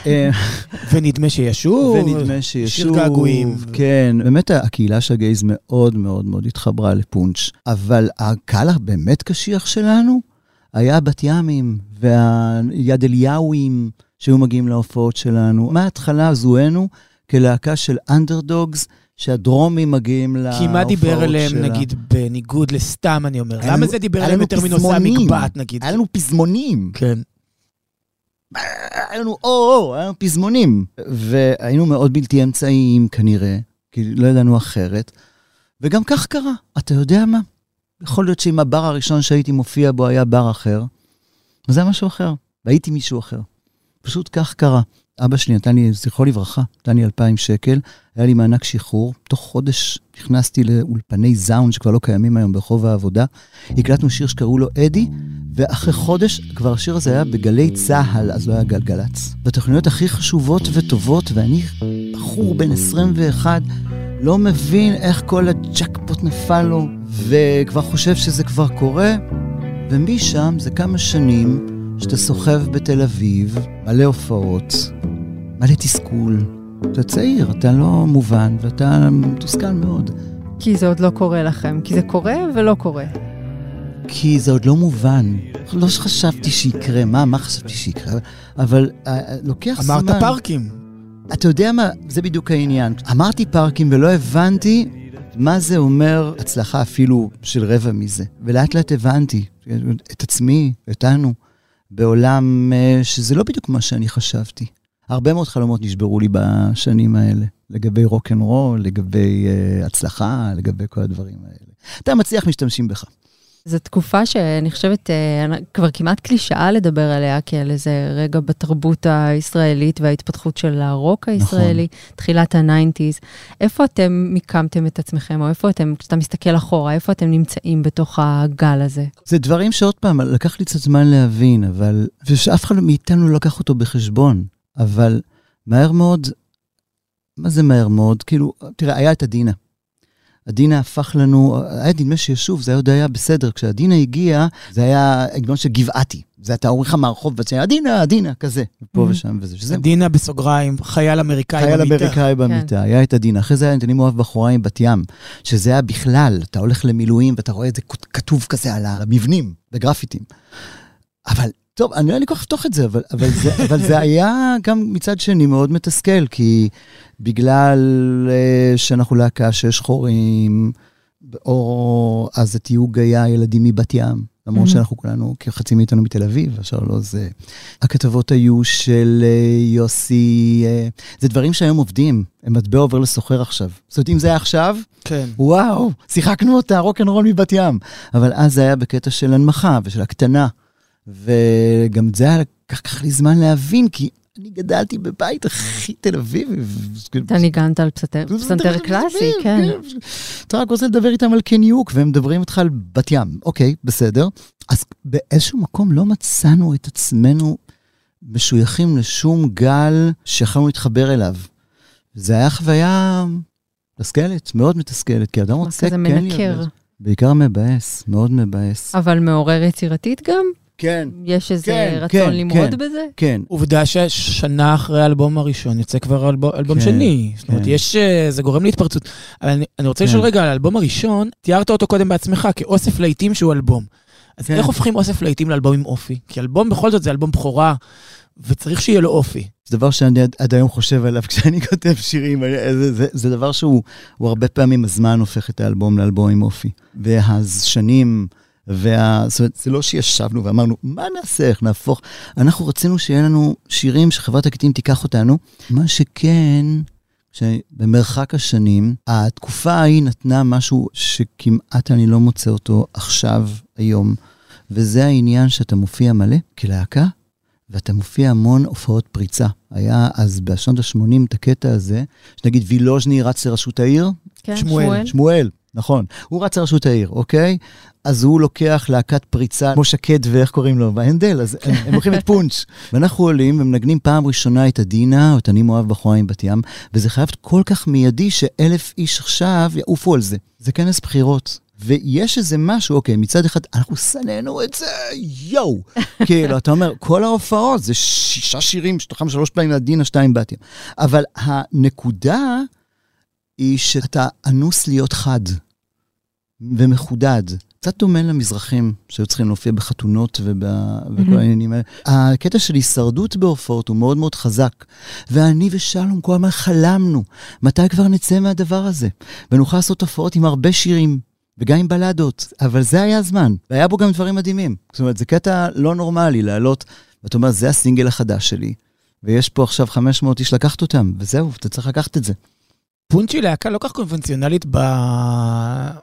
אה, ונדמה שישוב. ונדמה שישוב. שיר געגועים. כן, באמת הקהילה של הגייז מאוד מאוד מאוד התחברה לפונץ', אבל הקהל הבאמת קשיח שלנו היה בת ימים והיד אליהו,ים שהיו מגיעים להופעות שלנו. מההתחלה זוהינו כלהקה של אנדרדוגס, שהדרומים מגיעים להופעות כי מה דיבר אליהם, שלה. נגיד, בניגוד לסתם, אני אומר? למה זה דיבר לנו יותר מנושא. המגבעת, נגיד? היה לנו פזמונים. כן. היה לנו או-או, היה לנו פזמונים. והיינו מאוד בלתי אמצעיים כנראה, כי לא ידענו אחרת. וגם כך קרה, אתה יודע מה? יכול להיות שאם הבר הראשון שהייתי מופיע בו היה בר אחר, אז זה היה משהו אחר, והייתי מישהו אחר. פשוט כך קרה. אבא שלי נתן לי, זכרו לברכה, נתן לי 2,000 שקל, היה לי מענק שחרור. תוך חודש נכנסתי לאולפני זאונד שכבר לא קיימים היום ברחוב העבודה. הקלטנו שיר שקראו לו אדי, ואחרי חודש כבר השיר הזה היה בגלי צה"ל, אז לא היה גלגלצ. בתוכניות הכי חשובות וטובות, ואני בחור בן 21, לא מבין איך כל הג'קפוט נפל לו, וכבר חושב שזה כבר קורה, ומשם זה כמה שנים שאתה סוחב בתל אביב, מלא הופעות, מלא תסכול. אתה צעיר, אתה לא מובן, ואתה מתוסכל מאוד. כי זה עוד לא קורה לכם, כי זה קורה ולא קורה. כי זה עוד לא מובן. לא חשבתי שיקרה, מה, מה חשבתי שיקרה? אבל אה, לוקח זמן. אמרת פארקים. אתה יודע מה, זה בדיוק העניין. אמרתי פארקים ולא הבנתי מה זה אומר הצלחה אפילו של רבע מזה. ולאט לאט הבנתי את עצמי, אותנו, בעולם אה, שזה לא בדיוק מה שאני חשבתי. הרבה מאוד חלומות נשברו לי בשנים האלה, לגבי רוק אנד רול, לגבי uh, הצלחה, לגבי כל הדברים האלה. אתה מצליח, משתמשים בך. זו תקופה שאני חושבת, אה, כבר כמעט קלישאה לדבר עליה, כי על איזה רגע בתרבות הישראלית וההתפתחות של הרוק הישראלי, נכון. תחילת ה nineties. איפה אתם מיקמתם את עצמכם, או איפה אתם, כשאתה מסתכל אחורה, איפה אתם נמצאים בתוך הגל הזה? זה דברים שעוד פעם, לקח לי קצת זמן להבין, אבל... ושאף אחד מאיתנו לא לקח אותו בחשבון. אבל מהר מאוד, מה זה מהר מאוד? כאילו, תראה, היה את עדינה. עדינה הפך לנו, היה נדמה שישוב, זה עוד היה בסדר. כשעדינה הגיע, זה היה עגנון של גבעתי. זה אתה עורך מהרחוב, ואתה אומר, עדינה, עדינה, כזה, פה Mhm. ושם וזה. שזה דינה בסוגריים, חייל אמריקאי חייל במיטה. אמריקאי במיטה, היה את הדין. אחרי זה היה נתנים אוהב בחורה עם בת ים, שזה היה בכלל, אתה הולך למילואים ואתה רואה את זה כתוב כזה על המבנים, בגרפיטים. אבל, טוב, אני לא יודע כל כך לפתוח את זה, אבל, אבל, זה, אבל זה היה גם מצד שני מאוד מתסכל, כי בגלל uh, שאנחנו להקה שחורים, או אז התיוג היה ילדים מבת ים. למרות Mhm. שאנחנו כולנו, כחצי מאיתנו מתל אביב, אפשר לא זה. הכתבות היו של אה, יוסי, אה, זה דברים שהיום עובדים, הם מטבע עובר לסוחר עכשיו. זאת אומרת, אם זה היה עכשיו, כן. וואו, שיחקנו אותה, רוק אנד רול מבת ים. אבל אז זה היה בקטע של הנמכה ושל הקטנה. וגם את זה היה לקח לי זמן להבין, כי אני גדלתי בבית הכי תל אביבי. אתה ניגנת על פסנתר- קלאסי, כן. אתה רק רוצה לדבר איתם על קניוק, והם מדברים איתך על בת ים. אוקיי, בסדר. אז באיזשהו מקום לא מצאנו את עצמנו משויכים לשום גל שיכולנו להתחבר אליו. זה היה חוויה מתסכלת, מאוד מתסכלת, כי אדם רוצה כן מנקר. להיות... בעיקר מבאס, מאוד מבאס. אבל מעורר יצירתית גם? כן, יש איזה כן, רצון כן, למרוד כן. בזה? כן. עובדה ששנה אחרי האלבום הראשון יוצא כבר אלבום, אלבום כן, שני. זאת אומרת, כן. יש, אה, זה גורם להתפרצות. אבל אני, אני רוצה כן. לשאול רגע על האלבום הראשון, תיארת אותו קודם בעצמך כאוסף להיטים שהוא אלבום. אז כן. איך הופכים אוסף להיטים לאלבום עם אופי? כי אלבום בכל זאת זה אלבום בכורה, וצריך שיהיה לו אופי. זה דבר שאני עד, עד היום חושב עליו כשאני כותב שירים, אני- זה, זה, זה דבר שהוא הוא הרבה פעמים הזמן הופך את האלבום לאלבום עם אופי. והשנים, וה... זאת אומרת, זה לא שישבנו ואמרנו, מה נעשה, איך נהפוך? אנחנו רצינו שיהיה לנו שירים שחברת תקליטים תיקח אותנו. מה שכן, שבמרחק השנים, התקופה ההיא נתנה משהו שכמעט אני לא מוצא אותו עכשיו, היום, וזה העניין שאתה מופיע מלא כלהקה, ואתה מופיע המון הופעות פריצה. היה אז בשנות ה-80 את הקטע הזה, שנגיד וילוז'ני רץ לראשות העיר, כן, שמואל. שמואל, נכון, הוא רץ לראשות העיר, אוקיי? אז הוא לוקח להקת פריצה, כמו שקד ואיך קוראים לו, והנדל, אז הם, הם לוקחים את פונץ'. ואנחנו עולים ומנגנים פעם ראשונה את הדינה, או את אני מאוהב בחורה עם בת ים, וזה חייב להיות כל כך מיידי שאלף איש עכשיו יעופו על זה. זה כנס בחירות. ויש איזה משהו, אוקיי, מצד אחד, אנחנו שנאנו את זה, יואו. כאילו, אתה אומר, כל ההופעות זה שישה שירים, שתוכם שלוש פעמים לדינה, שתיים בת ים. אבל הנקודה היא שאתה אנוס להיות חד ומחודד. קצת דומה למזרחים שהיו צריכים להופיע בחתונות וב... וכל העניינים האלה. הקטע של הישרדות בהופעות הוא מאוד מאוד חזק. ואני ושלום כל הזמן חלמנו, מתי כבר נצא מהדבר הזה? ונוכל לעשות הופעות עם הרבה שירים. וגם עם בלדות, אבל זה היה הזמן, והיה בו גם דברים מדהימים. זאת אומרת, זה קטע לא נורמלי לעלות, ואתה אומר, זה הסינגל החדש שלי, ויש פה עכשיו 500 איש לקחת אותם, וזהו, אתה צריך לקחת את זה. פונץ' היא להקה לא כך קונבנציונלית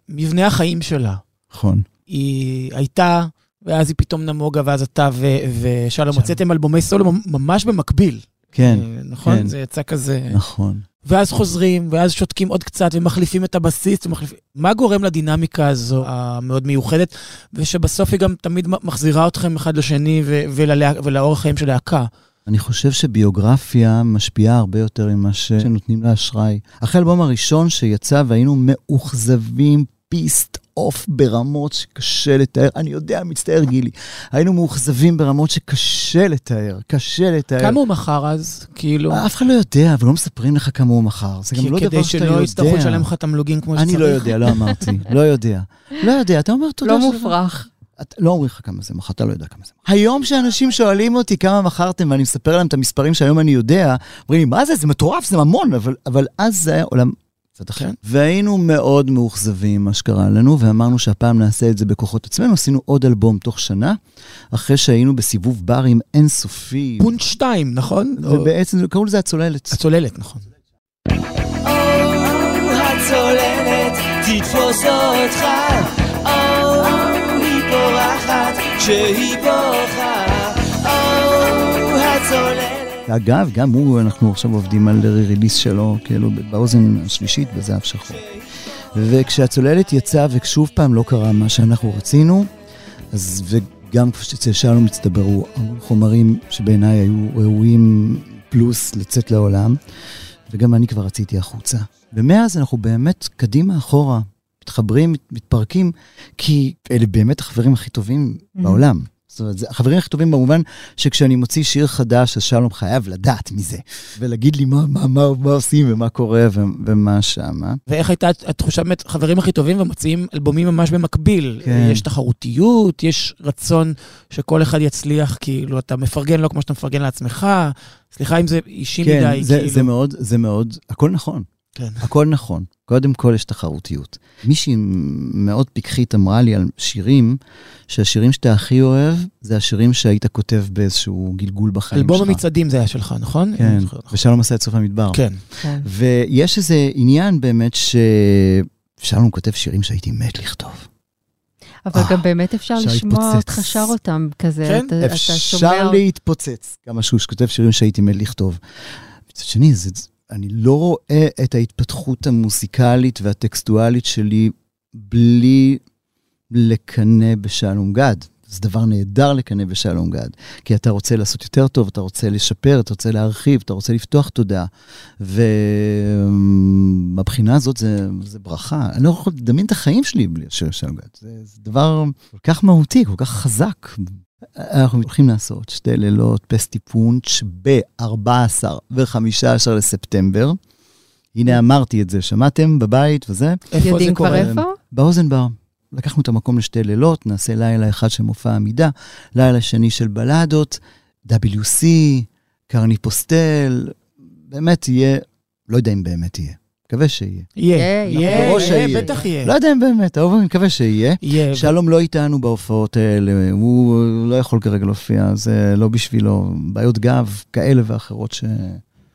במבנה החיים שלה. נכון. היא הייתה, ואז היא פתאום נמוגה, ואז אתה ו- ושלום שלום. הוצאתם אלבומי סולו ממש במקביל. כן, אה, נכון? כן. זה יצא כזה... נכון. ואז חוזרים, ואז שותקים עוד קצת, ומחליפים את הבסיס, ומחליפים... מה גורם לדינמיקה הזו המאוד מיוחדת, ושבסוף היא גם תמיד מחזירה אתכם אחד לשני. ולאורח חיים של להקה? אני חושב שביוגרפיה משפיעה הרבה יותר ממה ש- שנותנים לה אשראי. אחרי האלבום הראשון שיצא והיינו מאוכזבים פיסט אוף ברמות שקשה לתאר, אני יודע, מצטער גילי, היינו מאוכזבים ברמות שקשה לתאר, קשה לתאר. כמה הוא מכר אז? כאילו... אף אחד לא יודע, אבל לא מספרים לך כמה הוא מכר. זה גם לא דבר כדי שאתה יודע. שלא יצטרכו לשלם לך תמלוגים כמו שצריך. אני לא יודע, לא אמרתי, לא יודע. לא יודע, אתה אומר תודה. לא מופרך. את- לא אומרים לך כמה זה מכר, אתה לא יודע כמה זה מכר. היום שאנשים שואלים אותי כמה מכרתם, ואני מספר להם את המספרים שהיום אני יודע, אומרים לי, מה זה? זה מטורף, זה ממון, אבל, אבל אז זה היה עולם קצת אחר. כן. והיינו מאוד מאוכזבים מה שקרה לנו, ואמרנו שהפעם נעשה את זה בכוחות עצמנו. עשינו עוד אלבום תוך שנה, אחרי שהיינו בסיבוב ברים אינסופי. פונץ' 2, נכון? או- ובעצם קראו לזה הצוללת. הצוללת, נכון. הצוללת תתפוס אותך, או, כשהיא בוכה, או, הצוללת. אגב, גם הוא, אנחנו עכשיו עובדים על ריליס שלו, כאילו, באוזן השלישית, בזהב שחור. וכשהצוללת יצאה, ושוב פעם לא קרה מה שאנחנו רצינו, אז וגם כשאצל שלום הצטברו חומרים שבעיניי היו ראויים פלוס לצאת לעולם, וגם אני כבר רציתי החוצה. ומאז אנחנו באמת קדימה אחורה, מתחברים, מת- מתפרקים, כי אלה באמת החברים הכי טובים Mhm. בעולם. זאת אומרת, זה החברים הכי טובים במובן שכשאני מוציא שיר חדש, אז שלום חייב לדעת מזה, ולהגיד לי מה, מה, מה, מה עושים ומה קורה ו- ומה שמה. ואיך הייתה התחושה באמת, חברים הכי טובים ומוציאים אלבומים ממש במקביל. כן. יש תחרותיות, יש רצון שכל אחד יצליח, כאילו, אתה מפרגן לו כמו שאתה מפרגן לעצמך. סליחה אם זה אישי כן, מדי, זה, כאילו. זה מאוד, זה מאוד, הכל נכון. כן. הכל נכון. קודם כל יש תחרותיות. מישהי מאוד פיקחית אמרה לי על שירים, שהשירים שאתה הכי אוהב, זה השירים שהיית כותב באיזשהו גלגול בחיים שלך. אלבום המצעדים זה היה שלך, נכון? כן, נכון. ושלום עשה את סוף המדבר. כן. כן. ויש איזה עניין באמת ששלום כותב שירים שהייתי מת לכתוב. אבל אה, גם באמת אפשר אפשר לשמוע. אותך שר אותם כזה. כן? אתה, אתה אפשר שומע... להתפוצץ. כמה שהוא כותב שירים שהייתי מת לכתוב. מצד שני, זה, אני לא רואה את ההתפתחות המוסיקלית והטקסטואלית שלי בלי לקנא בשלום גד. זה דבר נהדר לקנא בשלום גד, כי אתה רוצה לעשות יותר טוב, אתה רוצה לשפר, אתה רוצה להרחיב, אתה רוצה לפתוח תודעה. ומבחינה הזאת זה, זה ברכה. אני לא יכול לדמיין את החיים שלי בלי השיר שלום גד. זה, זה דבר כל כך מהותי, כל כך חזק. אנחנו הולכים לעשות שתי לילות פסטי פונץ' ב-14 ו-15 לספטמבר. הנה אמרתי את זה, שמעתם בבית וזה? איפה זה יודעים כבר קורה? איפה? באוזנבר. לקחנו את המקום לשתי לילות, נעשה לילה אחד של מופע עמידה, לילה שני של בלדות, WC, קרני פוסטל, באמת יהיה, לא יודע אם באמת יהיה, מקווה שיהיה. יהיה, יהיה. בטח יהיה. לא יודע אם באמת, אבל אני מקווה שיהיה. יהיה. שלום לא איתנו בהופעות האלה, הוא לא יכול כרגע להופיע, זה לא בשבילו, בעיות גב כאלה ואחרות ש...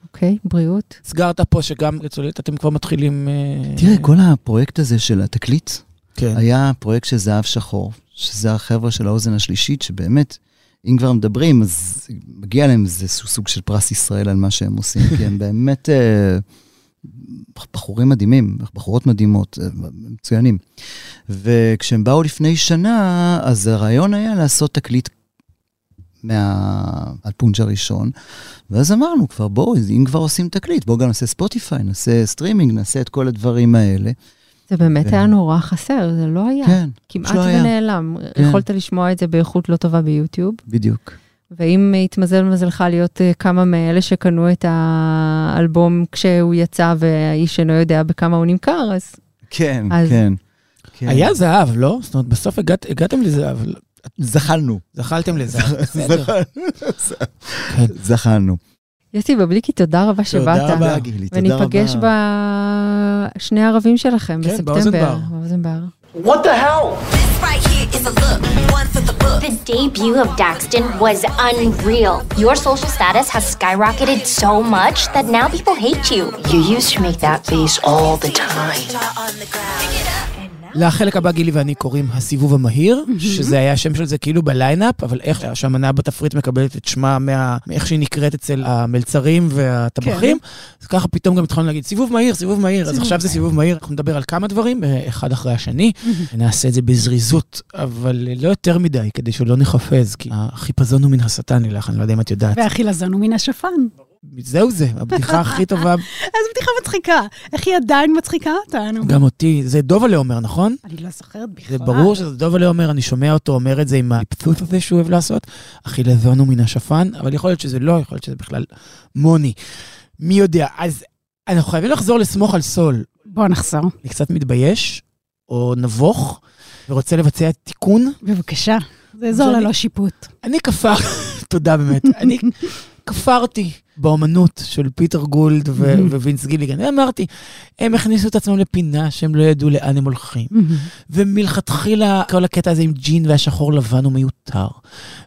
אוקיי, בריאות. סגרת פה שגם לצוללת אתם כבר מתחילים... אה, תראה, כל הפרויקט הזה של התקליט, כן. היה פרויקט של זהב שחור, שזה החבר'ה של האוזן השלישית, שבאמת, אם כבר מדברים, אז מגיע להם איזה סוג של פרס ישראל על מה שהם עושים, כי הם באמת אה, בחורים מדהימים, בחורות מדהימות, אה, מצוינים. וכשהם באו לפני שנה, אז הרעיון היה לעשות תקליט מהפונץ' הראשון, ואז אמרנו כבר, בואו, אם כבר עושים תקליט, בואו גם נעשה ספוטיפיי, נעשה סטרימינג, נעשה את כל הדברים האלה. זה באמת כן. היה נורא חסר, זה לא היה. כן, כמעט לא היה. ונעלם. כן. יכולת לשמוע את זה באיכות לא טובה ביוטיוב, בדיוק. ואם התמזל מזלך להיות אה, כמה מאלה שקנו את האלבום כשהוא יצא והאיש אינו יודע בכמה הוא נמכר, אז כן, אז- כן. כן. היה זהב, לא? זאת אומרת, בסוף הגעת- הגעתם לזהב, זחלנו. זכלתם לזהב. בסדר. כן. זחלנו. יוסי בבליקי, תודה רבה שבאת. רבה. תודה, גילי, תודה רבה. וניפגש בשני הערבים שלכם כן, בספטמבר. באוזנבר. באוזנבר. What the hell? This here is a look, one for the book. The debut of Daxton was unreal. Your social status has skyrocketed so much that now people hate you. You used to make that face all the time. לחלק הבא גילי ואני קוראים הסיבוב המהיר, שזה היה השם של זה כאילו בליינאפ, אבל איך שהמנה בתפריט מקבלת את שמה מה- מאיך שהיא נקראת אצל המלצרים והטבחים, אז ככה פתאום גם התחלנו להגיד סיבוב מהיר, סיבוב מהיר, אז עכשיו זה סיבוב מהיר, אנחנו נדבר על כמה דברים, אה, אחד אחרי השני, נעשה את זה בזריזות, אבל לא יותר מדי, כדי שלא ניחפז, כי החיפזון הוא מן השטן לילך, אני לא יודע אם את יודעת. והחילזון הוא מן השפן. זהו זה, הבדיחה הכי טובה, איזה בדיחה מצחיקה. איך היא עדיין מצחיקה אותנו? גם אותי, זה דובלה אומר, נכון? אני לא זוכרת בכלל. זה ברור שזה דובלה אומר, אני שומע אותו אומר את זה עם הפצוץ הזה שהוא אוהב לעשות. החילזון הוא מן השפן, אבל יכול להיות שזה לא, יכול להיות שזה בכלל מוני. מי יודע. אז אנחנו חייבים לחזור לסמוך על סול. בוא נחזור. אני קצת מתבייש, או נבוך, ורוצה לבצע תיקון. בבקשה. זה אזור ללא שיפוט. אני כפר, תודה באמת, אני כפרתי באומנות של פיטר גולד ו- ווינס גיליגן. אמרתי, הם הכניסו את עצמם לפינה שהם לא ידעו לאן הם הולכים. ומלכתחילה כל הקטע הזה עם ג'ין והשחור לבן הוא מיותר.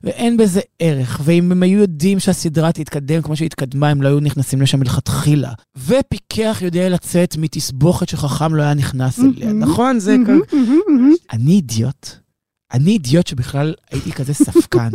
ואין בזה ערך, ואם הם היו יודעים שהסדרה תתקדם כמו שהיא התקדמה, הם לא היו נכנסים לשם מלכתחילה. ופיקח יודע לצאת מתסבוכת שחכם לא היה נכנס אליה, נכון? זה כ... אני אידיוט. אני אידיוט שבכלל הייתי כזה ספקן.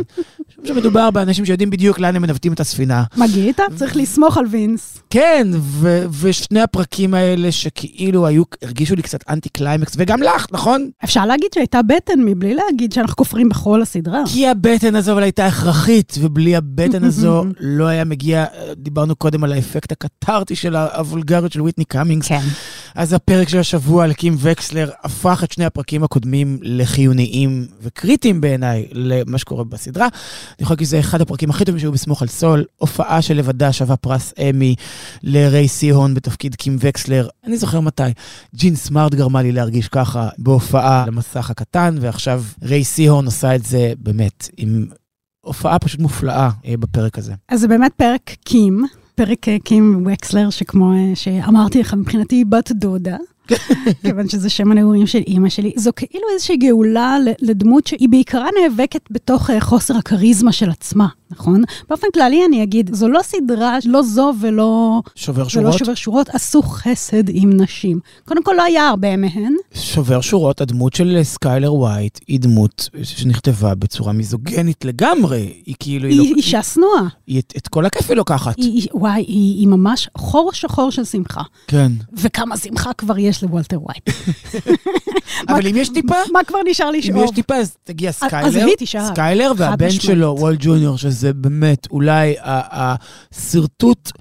שמדובר באנשים שיודעים בדיוק לאן הם מנווטים את הספינה. מגעית? צריך לסמוך על וינס. כן, ו- ושני הפרקים האלה שכאילו היו, הרגישו לי קצת אנטי קליימקס, וגם לך, נכון? אפשר להגיד שהייתה בטן מבלי להגיד שאנחנו כופרים בכל הסדרה. כי הבטן הזו אבל הייתה הכרחית, ובלי הבטן הזו לא היה מגיע, דיברנו קודם על האפקט הקתרטי של הוולגריות של ויטני קאמינגס. כן. אז הפרק של השבוע על קים וקסלר הפך את שני הפרקים הקודמים לחיוניים וקריטיים בעיניי למה שקורה בסדרה. אני יכול להגיד שזה אחד הפרקים הכי טובים שהיו בסמוך על סול, הופעה שלבדה שווה פרס אמי לריי סיהון בתפקיד קים וקסלר. אני זוכר מתי. ג'ין סמארט גרמה לי להרגיש ככה בהופעה למסך הקטן, ועכשיו ריי סיהון עושה את זה באמת עם הופעה פשוט מופלאה אה, בפרק הזה. אז זה באמת פרק קים, פרק אה, קים וקסלר, שכמו אה, שאמרתי לך, מבחינתי בת דודה. כיוון שזה שם הנעורים של אימא שלי. זו כאילו איזושהי גאולה לדמות שהיא בעיקרה נאבקת בתוך אה, חוסר הכריזמה של עצמה, נכון? באופן כללי אני אגיד, זו לא סדרה, לא זו ולא... שובר ולא שורות? שובר שורות, עשו חסד עם נשים. קודם כל, לא היה הרבה מהן. שובר שורות, הדמות של סקיילר ווייט היא דמות שנכתבה בצורה מיזוגנית לגמרי. היא כאילו, היא, היא לא, אישה שנואה. היא את, את כל הכיף היא לוקחת. היא- וואי, היא, היא ממש חור שחור של שמחה. כן. וכמה שמחה כבר יש לוולטר ווייט. אבל אם יש טיפה, מה כבר נשאר אם לשאוב? יש טיפה, אז תגיע אז סקיילר. היא תישאר. סקיילר והבן. שלו, וולט ג'וניור, שזה באמת אולי השרטוט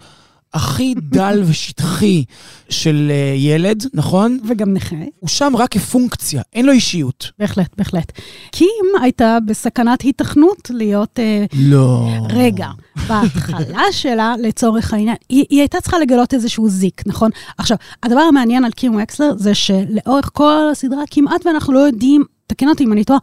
הכי דל ושטחי של אה, ילד, נכון? וגם נכה. הוא שם רק כפונקציה, אין לו אישיות. בהחלט, בהחלט. קים הייתה בסכנת היתכנות להיות... אה, לא. רגע, בהתחלה שלה, לצורך העניין, היא, היא הייתה צריכה לגלות איזשהו זיק, נכון? עכשיו, הדבר המעניין על קים וקסלר זה שלאורך כל הסדרה כמעט ואנחנו לא יודעים, תקן אותי אם אני טועה,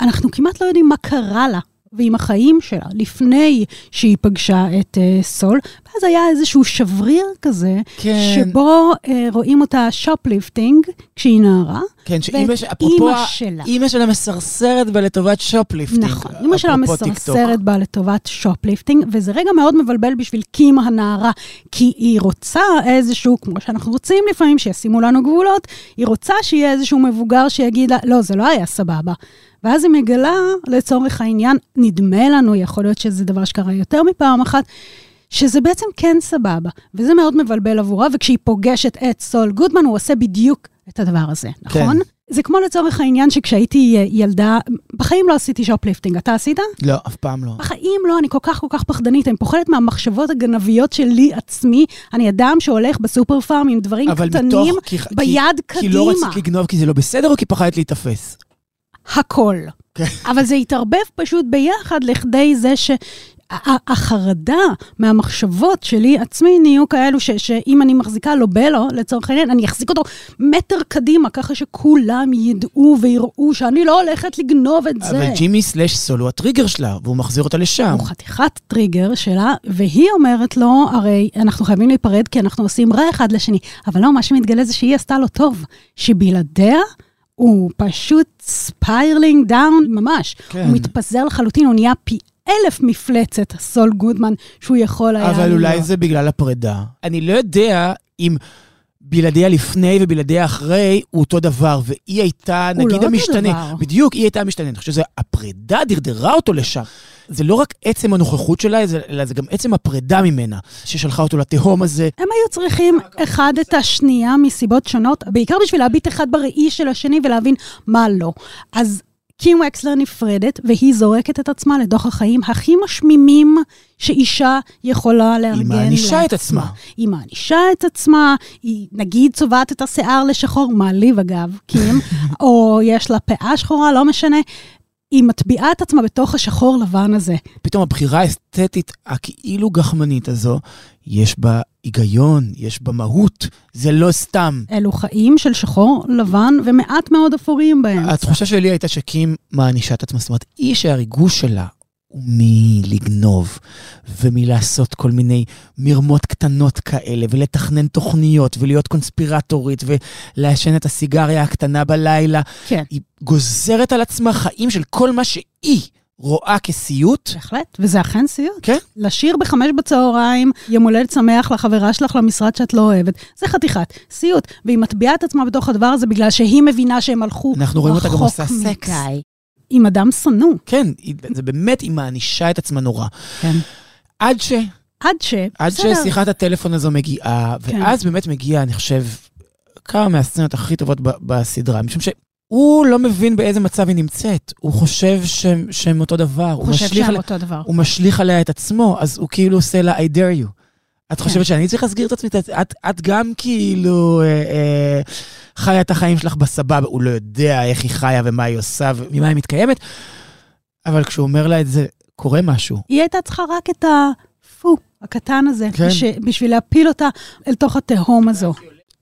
אנחנו כמעט לא יודעים מה קרה לה. ועם החיים שלה, לפני שהיא פגשה את אה, סול, ואז היה איזשהו שבריר כזה, כן. שבו אה, רואים אותה shoplifting כשהיא נערה. כן, שאימא, ש- אפרופו, שלה. אימא שלה מסרסרת בה לטובת shoplifting. נכון, אימא שלה. מסרסרת בה לטובת shoplifting, וזה רגע מאוד מבלבל בשביל קים הנערה, כי היא רוצה איזשהו, כמו שאנחנו רוצים לפעמים, שישימו לנו גבולות, היא רוצה שיהיה איזשהו מבוגר שיגיד לה, לא, זה לא היה סבבה. ואז היא מגלה, לצורך העניין, נדמה לנו, יכול להיות שזה דבר שקרה יותר מפעם אחת, שזה בעצם כן סבבה, וזה מאוד מבלבל עבורה, וכשהיא פוגשת את סול גודמן, הוא עושה בדיוק את הדבר הזה, נכון? כן. זה כמו לצורך העניין שכשהייתי אה, ילדה, בחיים לא עשיתי shoplifting, אתה עשית? לא, אף פעם לא. בחיים לא, אני כל כך כל כך פחדנית, אני פוחדת מהמחשבות הגנביות שלי עצמי. אני אדם שהולך בסופר פארם עם דברים קטנים מתוך, כי, ביד כי, כי לא קדימה. רצית לגנוב כי זה לא בסדר או כי פחדת להיתפס? הכל. כן. אבל זה התערבב פשוט ביחד לכדי זה ש... החרדה מהמחשבות שלי עצמי נהיו כאלו ש, שאם אני מחזיקה לבלו, לצורך העניין, אני אחזיק אותו מטר קדימה, ככה שכולם ידעו ויראו שאני לא הולכת לגנוב את זה. אבל ג'ימי slash סול הוא הטריגר שלה, והוא מחזיר אותה לשם. הוא חתיכת טריגר שלה, והיא אומרת לו, הרי אנחנו חייבים להיפרד כי אנחנו עושים רע אחד לשני. אבל לא, מה שמתגלה זה שהיא עשתה לו טוב, שבלעדיה הוא פשוט spiraling down ממש. כן. הוא מתפזר לחלוטין, הוא נהיה פי אלף מפלצת, סול גודמן, שהוא יכול היה... אבל אולי להיות. זה בגלל הפרידה. אני לא יודע אם בלעדיה לפני ובלעדיה אחרי הוא אותו דבר, והיא הייתה, הוא נגיד, לא אותו המשתנה. דבר. בדיוק, היא הייתה המשתנה. אני חושב שהפרידה דרדרה אותו לשם. זה לא רק עצם הנוכחות שלה, אלא זה גם עצם הפרידה ממנה, ששלחה אותו לתהום הזה. הם היו צריכים אחד את השנייה מסיבות שונות, בעיקר בשביל להביט אחד בראי של השני ולהבין מה לא. אז קים וקסלר נפרדת, והיא זורקת את עצמה לתוך החיים הכי משמימים שאישה יכולה לארגן מענישה את עצמה. היא מענישה את עצמה, היא נגיד צובעת את השיער לשחור, מעליב אגב, קים, או יש לה פאה שחורה, לא משנה. היא מטביעה את עצמה בתוך השחור לבן הזה. פתאום הבחירה האסתטית הכאילו גחמנית הזו, יש בה היגיון, יש בה מהות, זה לא סתם. אלו חיים של שחור, לבן ומעט מאוד אפורים בהם. התחושה שלי הייתה שקים מענישה את עצמה, זאת אומרת, היא שהריגוש שלה הוא מלגנוב, ומלעשות כל מיני מרמות קטנות כאלה, ולתכנן תוכניות, ולהיות קונספירטורית, ולעשן את הסיגריה הקטנה בלילה. כן. היא גוזרת על עצמה חיים של כל מה שהיא רואה כסיוט. בהחלט, וזה אכן סיוט. כן. לשיר בחמש בצהריים, יום הולדת שמח לחברה שלך למשרד שאת לא אוהבת, זה חתיכת סיוט. והיא מטביעה את עצמה בתוך הדבר הזה בגלל שהיא מבינה שהם הלכו אנחנו רואים אותה גם רחוק עושה סקס. עם אדם שנוא. כן, זה באמת, היא מענישה את עצמה נורא. כן. עד ש... עד ש... עד בסדר. ששיחת הטלפון הזו מגיעה, כן. ואז באמת מגיע, אני חושב, כמה מהסצנות הכי טובות ב- בסדרה, משום שהוא לא מבין באיזה מצב היא נמצאת. הוא חושב שהם, שהם אותו דבר. הוא חושב שהם עליה- אותו דבר. הוא משליך עליה את עצמו, אז הוא כאילו עושה לה I dare you. את. חושבת שאני צריך להסגיר את עצמי? את, את, גם כאילו אה, אה, חיה את החיים שלך בסבבה, הוא לא יודע איך היא חיה ומה היא עושה וממה היא מתקיימת, אבל כשהוא אומר לה את זה, קורה משהו. היא הייתה צריכה רק את הפו הקטן הזה, כן. ש... בשביל להפיל אותה אל תוך התהום הזו.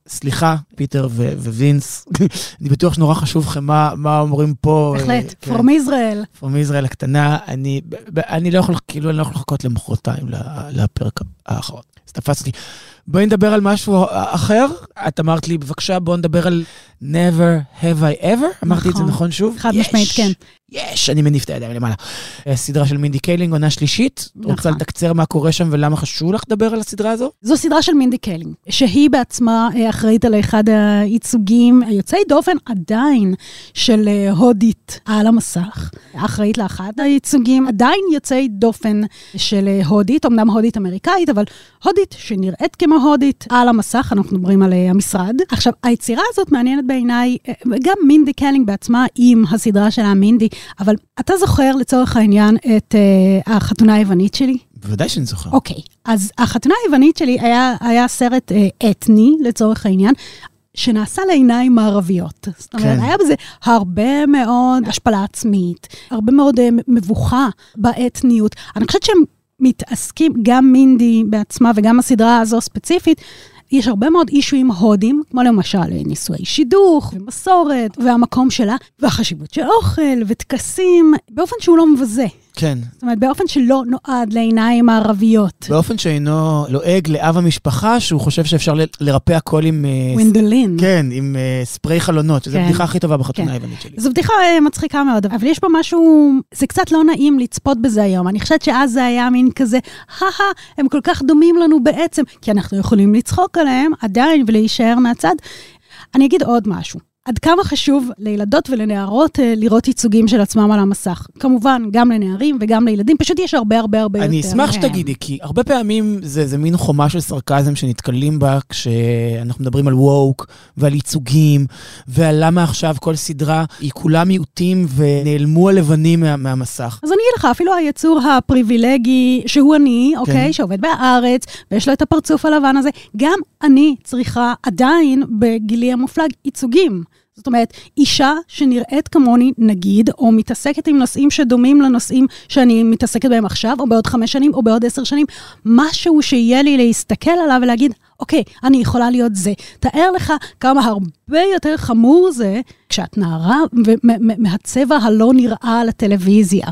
סליחה, פיטר ו- ווינס, אני בטוח שנורא חשוב לכם מה, מה אומרים פה. בהחלט, אה, פרום ישראל. פרום ישראל הקטנה, אני, אני לא יכול, כאילו, אני לא יכול לחכות למחרתיים לפרק האחרון. אז תפסתי. בואי נדבר על משהו אחר. את אמרת לי, בבקשה, בואו נדבר על never have I ever. אמרתי את זה נכון. נכון שוב? חד יש, משמעית, כן. יש, אני מניף את הידיים למעלה. אה, סדרה של מינדי קאלינג, עונה שלישית. נכון. רוצה לתקצר מה קורה שם ולמה חשוב לך לדבר על הסדרה הזו? זו סדרה של מינדי קאלינג, שהיא בעצמה אה, אחראית על אחד הייצוגים היוצאי דופן עדיין של אה, הודית על המסך. אחראית לאחד הייצוגים עדיין יוצאי דופן של הודית, אמנם הודית אמריקאית, אבל הודית שנראית כמו הודית על המסך, אנחנו מדברים על אה, המשרד. עכשיו, היצירה הזאת מעניינת בעיניי, אה, גם מינדי קאלינג בעצמה עם הסדרה שלה, מינדי, אבל אתה זוכר לצורך העניין את אה, החתונה היוונית שלי? בוודאי שאני זוכר. אוקיי, אז החתונה היוונית שלי היה, היה סרט אה, אתני, לצורך העניין. שנעשה לעיניים מערביות. זאת אומרת, כן. היה בזה הרבה מאוד השפלה עצמית, הרבה מאוד מבוכה באתניות. אני חושבת שהם מתעסקים, גם מינדי בעצמה וגם הסדרה הזו ספציפית, יש הרבה מאוד אישויים הודים, כמו למשל אה, נישואי שידוך, ומסורת, והמקום שלה, והחשיבות של אוכל וטקסים, באופן שהוא לא מבזה. כן. זאת אומרת, באופן שלא נועד לעיניים מערביות. באופן שאינו לועג לאב המשפחה, שהוא חושב שאפשר ל- לרפא הכל עם... אה, ווינדולין. כן, עם אה, ספרי חלונות, שזו כן. הבדיחה הכי טובה בחתונה כן. היוונית שלי. זו בדיחה אה, מצחיקה מאוד, אבל יש בה משהו, זה קצת לא נעים לצפות בזה היום. אני חושבת שאז זה היה מין כזה, הא הם כל כך דומים לנו בעצם, כי אנחנו יכולים לצחוק עליהם עדיין ולהישאר מהצד. אני אגיד עוד משהו. עד כמה חשוב לילדות ולנערות אה, לראות ייצוגים של עצמם על המסך. כמובן, גם לנערים וגם לילדים, פשוט יש הרבה הרבה הרבה יותר. אני אשמח מהם. שתגידי, כי הרבה פעמים זה, זה מין חומה של סרקזם שנתקלים בה כשאנחנו מדברים על ווק ועל ייצוגים, ועל למה עכשיו כל סדרה היא כולה מיעוטים ונעלמו הלבנים מה, מהמסך. אז אני אגיד לך, אפילו היצור הפריבילגי, שהוא אני, אוקיי, כן. שעובד בארץ, ויש לו את הפרצוף הלבן הזה, גם אני צריכה עדיין, בגילי המופלג, ייצוגים. זאת אומרת, אישה שנראית כמוני, נגיד, או מתעסקת עם נושאים שדומים לנושאים שאני מתעסקת בהם עכשיו, או בעוד חמש שנים, או בעוד עשר שנים, משהו שיהיה לי להסתכל עליו ולהגיד, אוקיי, אני יכולה להיות זה. תאר לך כמה הרבה יותר חמור זה כשאת נערה ומהצבע הלא נראה על הטלוויזיה.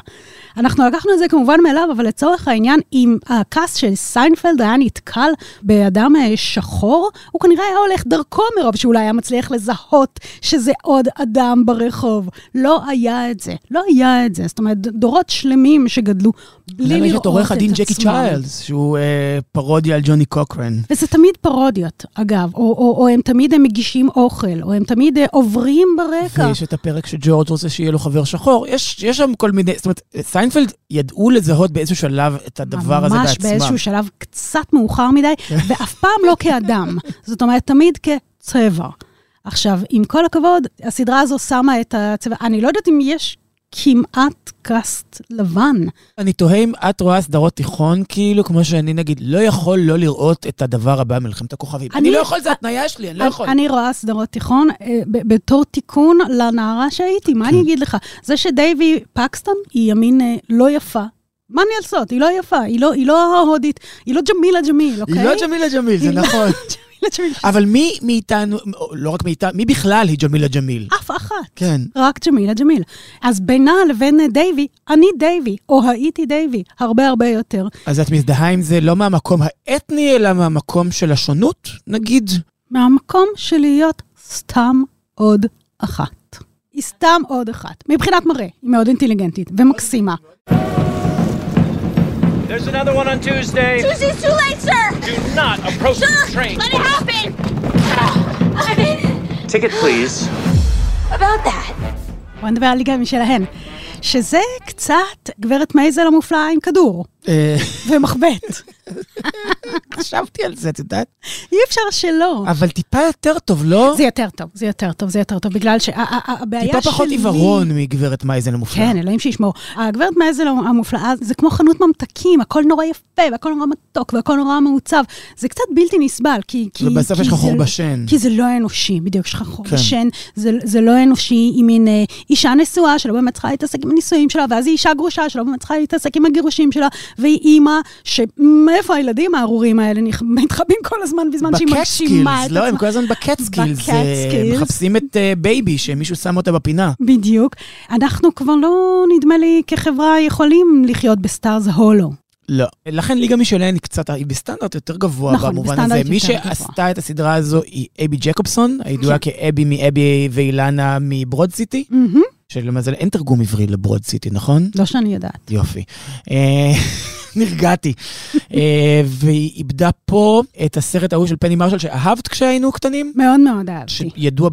אנחנו לקחנו את זה כמובן מאליו, אבל לצורך העניין, אם הקאסט של סיינפלד היה נתקל באדם אה, שחור, הוא כנראה היה הולך דרכו מרוב שאולי היה מצליח לזהות שזה עוד אדם ברחוב. לא היה את זה. לא היה את זה. זאת אומרת, דורות שלמים שגדלו בלי לראות יש את את עורך הדין ג'קי עצמם. צ'יילדס, שהוא אה, פרודיה על ג'וני קוקרן. וזה תמיד פרודיות, אגב, או, או, או הם תמיד הם מגישים אוכל, או הם תמיד אה, עוברים ברקע. ויש את הפרק שג'ורג' רוצה שיהיה לו חבר שחור. יש, יש שם כל מיני, זאת אומרת, סיינפלד ידעו לזהות באיזשהו שלב את הדבר הזה ממש בעצמם. באיזשהו שלב קצת מאוחר מדי, ואף פעם לא כאדם. זאת אומרת, תמיד כצבע. עכשיו, עם כל הכבוד, הסדרה הזו שמה את הצבע, אני לא יודעת אם יש כמעט קאסט לבן. אני תוהה אם את רואה סדרות תיכון, כאילו, כמו שאני נגיד, לא יכול לא לראות את הדבר הבא, מלחמת הכוכבים. אני, אני- לא יכול, זה התניה שלי, אני לא יכול. אני רואה סדרות תיכון אה, בתור תיקון לנערה שהייתי, מה כן. אני אגיד לך? זה שדייבי פקסטון היא ימין אה, לא יפה. מה אני לעשות? היא לא יפה, היא לא, היא לא ההודית, היא לא ג'מילה ג'מיל, אוקיי? היא לא ג'מילה ג'מיל, זה לא נכון. ג'מילה ג'מיל. אבל מי מאיתנו, לא רק מאיתנו, מי בכלל היא ג'מילה ג'מיל? אף אחת. כן. רק ג'מילה ג'מיל. אז בינה לבין דייבי, אני דייבי, או הייתי דייבי, הרבה הרבה יותר. אז את מזדהה עם זה לא מהמקום האתני, אלא מהמקום של השונות, נגיד? מהמקום של להיות סתם עוד אחת. היא סתם עוד אחת. מבחינת מראה, היא מאוד אינטליגנטית ומקסימה. There's another one on Tuesday. Tuesday's too late, sir! Do not approach Sir, the train. let it happen! I mean, Ticket, please. about that. בוא נדבר על ליגה משלהן. שזה קצת גברת מייזל המופלאה עם כדור אה, ומחבט. חשבתי על זה, את יודעת? אי אפשר שלא. אבל טיפה יותר טוב, לא? זה יותר טוב, זה יותר טוב, זה יותר טוב, בגלל שהבעיה שלי... טיפה פחות עיוורון מגברת מייזל המופלאה. כן, אלוהים שישמור. הגברת מייזל המופלאה, זה כמו חנות ממתקים, הכל נורא יפה, והכל נורא מתוק, והכל נורא מעוצב. זה קצת בלתי נסבל, כי... ובסוף יש לך חור בשן. כי זה לא אנושי, בדיוק, יש לך חור כן. בשן, זה, לא אנושי, היא מין אה, אישה נשואה שלא באמת צריכה להתעסק עם הנישואים שלה, ואז היא אישה גרושה שלא באמת צריכה להתעסק עם הגירושים שלה, והיא אימא, שמאיפה הילדים הארורים האלה מתחבאים כל הזמן בזמן שהיא מגשימה את בקט לא, הם עצמה. כל הזמן בקטסקילס. בקטסקילס. מחפשים את אה, בייבי, שמישהו שם אותה בפינה. בדיוק. אנחנו כבר לא, נדמה לי, כחברה יכולים לחיות בסטארס הולו. לא. לכן ליגה משלהן היא קצת, היא בסטנדרט יותר גבוה נכון, במובן הזה. מי יותר גבוה. שעשתה את הסדרה הזו היא אבי ג'קובסון, הידועה כאבי מאבי ואילנה מברוד סיטי, מהמם. שלמזל אין תרגום עברי לברוד סיטי, נכון? לא שאני יודעת. יופי. אה, נרגעתי. אה, והיא איבדה פה את הסרט ההוא של פני מרשל שאהבת כשהיינו קטנים. מאוד מאוד אהבתי. שידוע,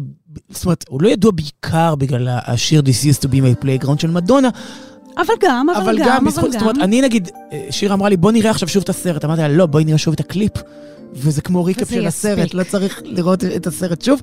זאת אומרת, הוא לא ידוע בעיקר בגלל השיר This used to be my playground של מדונה, אבל גם, אבל, אבל גם, גם, אבל בזכות, זאת אומרת, גם. אני נגיד, אה, שיר אמרה לי, בוא נראה עכשיו שוב את הסרט. אמרתי לה, לא, בואי נראה שוב את הקליפ. וזה כמו recap שיספיק. הסרט, לא צריך לראות את הסרט שוב.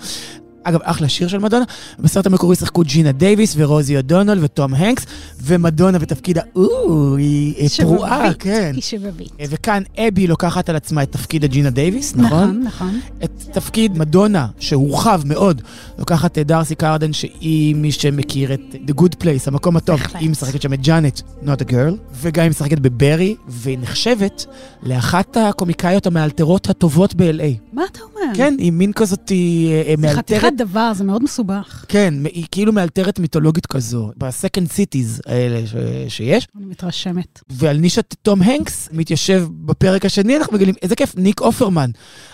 אגב, אחלה שיר של מדונה. בסרט המקורי שיחקו ג'ינה דייוויס ורוזי אודונל ותום הנקס, ומדונה בתפקיד האו, היא אה, פרועה, כן. היא שבבית. אה, וכאן אבי לוקחת על עצמה את תפקיד הג'ינה דייוויס, נכון? נכון, נכון. את תפקיד מדונה, שהורחב מאוד, לוקחת את דארסי קרדן, שהיא מי שמכיר את The Good Place, המקום הטוב. בהחלט. היא משחקת שם את ג'אנט, not a girl, וגם היא משחקת בברי, והיא נחשבת לאחת הקומיקאיות המאלתרות הטובות ב-LA. מה אתה אומר? כן, היא מין כזאת אה, אה, מאלתרת. דבר, זה מאוד מסובך. כן, היא כאילו מאלתרת מיתולוגית כזו, ב-second cities האלה ש- שיש. אני מתרשמת. ועל נישת תום הנקס מתיישב בפרק השני, אנחנו מגלים, איזה כיף, ניק אופרמן.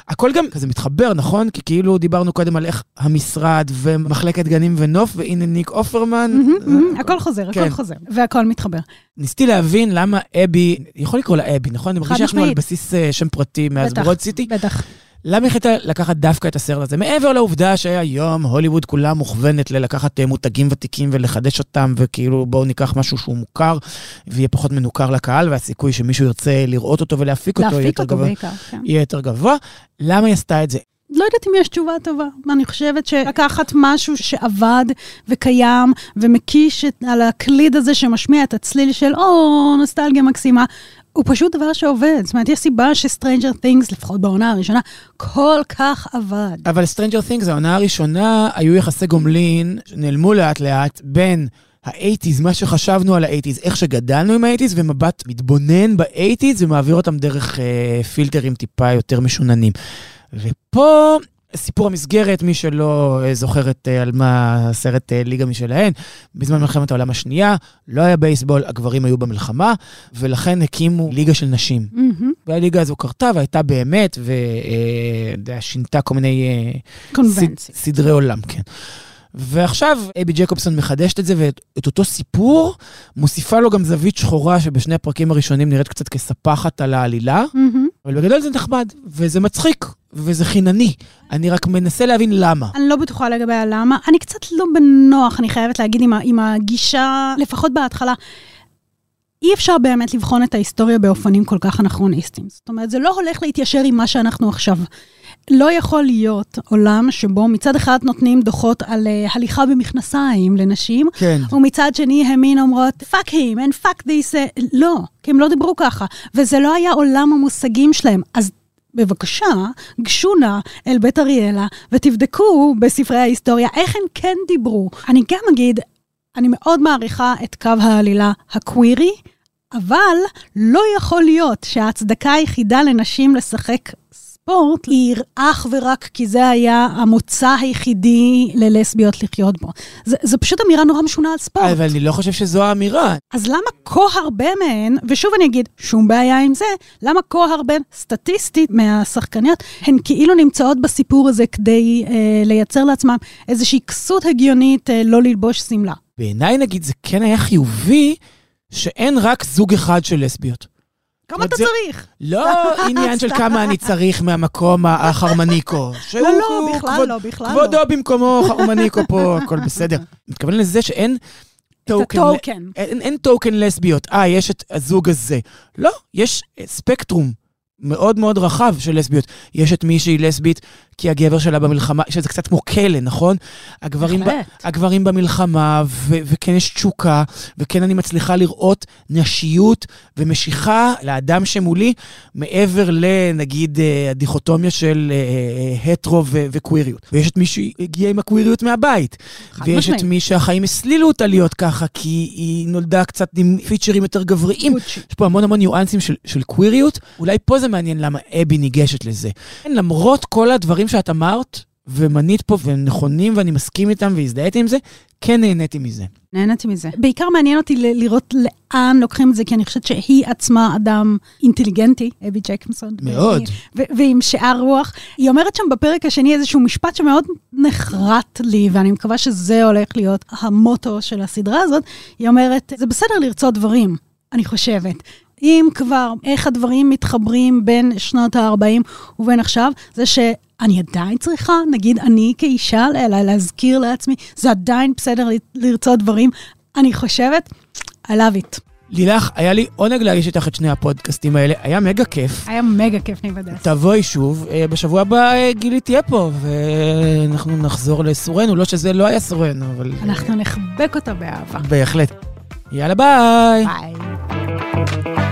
הכל גם כזה מתחבר, נכון? כי כאילו דיברנו קודם על איך המשרד ומחלקת גנים ונוף, והנה ניק אופרמן. מהמם, אה, הכל חוזר, כן. הכל חוזר. והכל מתחבר. ניסיתי להבין למה אבי, יכול לקרוא לה אבי, נכון? אני מרגיש שאנחנו על. בסיס אה, שם פרטי מאז בטח, ברוד סיטי. בטח. למה החליטה לקחת דווקא את הסרט הזה? מעבר לעובדה שהיום הוליווד כולה מוכוונת ללקחת אה, מותגים ותיקים ולחדש אותם, וכאילו בואו ניקח משהו שהוא מוכר, ויהיה פחות מנוכר לקהל, והסיכוי שמישהו ירצה לראות אותו ולהפיק אותו יהיה להפיק אותו גבוה. בעיקר, כן. יהיה יותר גבוה. למה היא עשתה את זה? לא יודעת אם יש תשובה טובה. אני חושבת שלקחת משהו שעבד וקיים ומקיש את- על הקליד הזה שמשמיע את הצליל של או, נוסטלגיה מקסימה, הוא פשוט דבר שעובד. זאת אומרת, יש סיבה ש Stranger Things, לפחות בעונה הראשונה, כל כך עבד. אבל Stranger Things, העונה הראשונה, היו יחסי גומלין שנעלמו לאט לאט בין ה eighties, מה שחשבנו על ה eighties, איך שגדלנו עם ה eighties, ומבט מתבונן ב eighties ומעביר אותם דרך אה, פילטרים טיפה יותר משוננים. ופה... סיפור המסגרת, מי שלא אה, זוכרת אה, על מה הסרט אה, ליגה משלהן, בזמן מלחמת העולם השנייה, לא היה בייסבול, הגברים היו במלחמה, ולכן הקימו ליגה של נשים. מהמם. והליגה הזו קרתה והייתה באמת, ושינתה כל מיני קונבנציה. סד- סדרי עולם, כן. ועכשיו אבי ג'קובסון מחדשת את זה, ואת את אותו סיפור, מוסיפה לו גם זווית שחורה שבשני הפרקים הראשונים נראית קצת כספחת על העלילה, מהמם. אבל בגדול זה נחמד, וזה מצחיק, וזה חינני. אני רק מנסה להבין למה. אני לא בטוחה לגבי הלמה. אני קצת לא בנוח, אני חייבת להגיד, עם, עם הגישה, לפחות בהתחלה. אי אפשר באמת לבחון את ההיסטוריה באופנים כל כך אנכרוניסטיים. זאת אומרת, זה לא הולך להתיישר עם מה שאנחנו עכשיו. לא יכול להיות עולם שבו מצד אחד נותנים דוחות על uh, הליכה במכנסיים לנשים, כן. ומצד שני הם מין אומרות, fuck him and fuck this, uh, לא, כי הם לא דיברו ככה. וזה לא היה עולם המושגים שלהם. אז בבקשה, גשו נא אל בית אריאלה ותבדקו בספרי ההיסטוריה איך הם כן דיברו. אני גם אגיד, אני מאוד מעריכה את קו העלילה הקווירי, אבל לא יכול להיות שההצדקה היחידה לנשים לשחק ספורט היא אך ורק כי זה היה המוצא היחידי ללסביות לחיות בו. זה פשוט אמירה נורא משונה על ספורט. אבל אני לא חושב שזו האמירה. אז למה כה הרבה מהן, ושוב אני אגיד, שום בעיה עם זה, למה כה הרבה, סטטיסטית, מהשחקניות, הן כאילו נמצאות בסיפור הזה כדי אה, לייצר לעצמם איזושהי כסות הגיונית אה, לא ללבוש שמלה. בעיניי, נגיד, זה כן היה חיובי שאין רק זוג אחד של לסביות. כמה אתה זה- צריך? לא עניין של כמה אני צריך מהמקום החרמניקו. שהוא לא, לא, בכלל כבוד- לא, בכלל כבודו לא. במקומו חרמניקו פה, הכל בסדר. מתכוון לזה שאין טוקן. הטוקן. אין, אין טוקן לסביות. אה, יש את הזוג הזה. לא, יש ספקטרום מאוד מאוד רחב של לסביות. יש את מי שהיא לסבית כי הגבר שלה במלחמה, שזה קצת כמו כלא, נכון? הגברים, ב. הגברים במלחמה, ו, וכן יש תשוקה, וכן אני מצליחה לראות נשיות ומשיכה לאדם שמולי, מעבר לנגיד אה, הדיכוטומיה של אה, הטרו ו- וקוויריות. ויש את מי שהגיע עם הקוויריות מהבית. ויש את. מי שהחיים הסלילו אותה להיות ככה, כי היא נולדה קצת עם פיצ'רים יותר גבריים. יש פה המון המון ניואנסים של, של קוויריות. אולי פה זה מעניין למה אבי ניגשת לזה. כן, למרות כל הדברים שאת אמרת, ומנית פה, והם נכונים, ואני מסכים איתם והזדהיתי עם זה, כן נהניתי מזה. נהניתי מזה. בעיקר מעניין אותי ל- לראות לאן לוקחים את זה, כי אני חושבת שהיא עצמה אדם אינטליגנטי, אבי ג'קמסון. מאוד. ו- ועם שאר רוח. היא אומרת שם בפרק השני איזשהו משפט שמאוד נחרט לי, ואני מקווה שזה הולך להיות המוטו של הסדרה הזאת. היא אומרת, זה בסדר לרצות דברים, אני חושבת. אם כבר, איך הדברים מתחברים בין שנות ה-40 ובין עכשיו, זה שאני עדיין צריכה, נגיד אני כאישה, לה- לה- להזכיר לעצמי, זה עדיין בסדר לרצות דברים. אני חושבת, I love it. לילך, היה לי עונג להגיש איתך את שני הפודקאסטים האלה, היה מגה כיף. היה מגה כיף להיוודע. תבואי שוב, אה, בשבוע הבא אה, גילי תהיה פה, ואנחנו נחזור לסורנו, לא שזה לא היה סורנו, אבל... אנחנו נחבק אותה באהבה. בהחלט. יאללה ביי. ביי.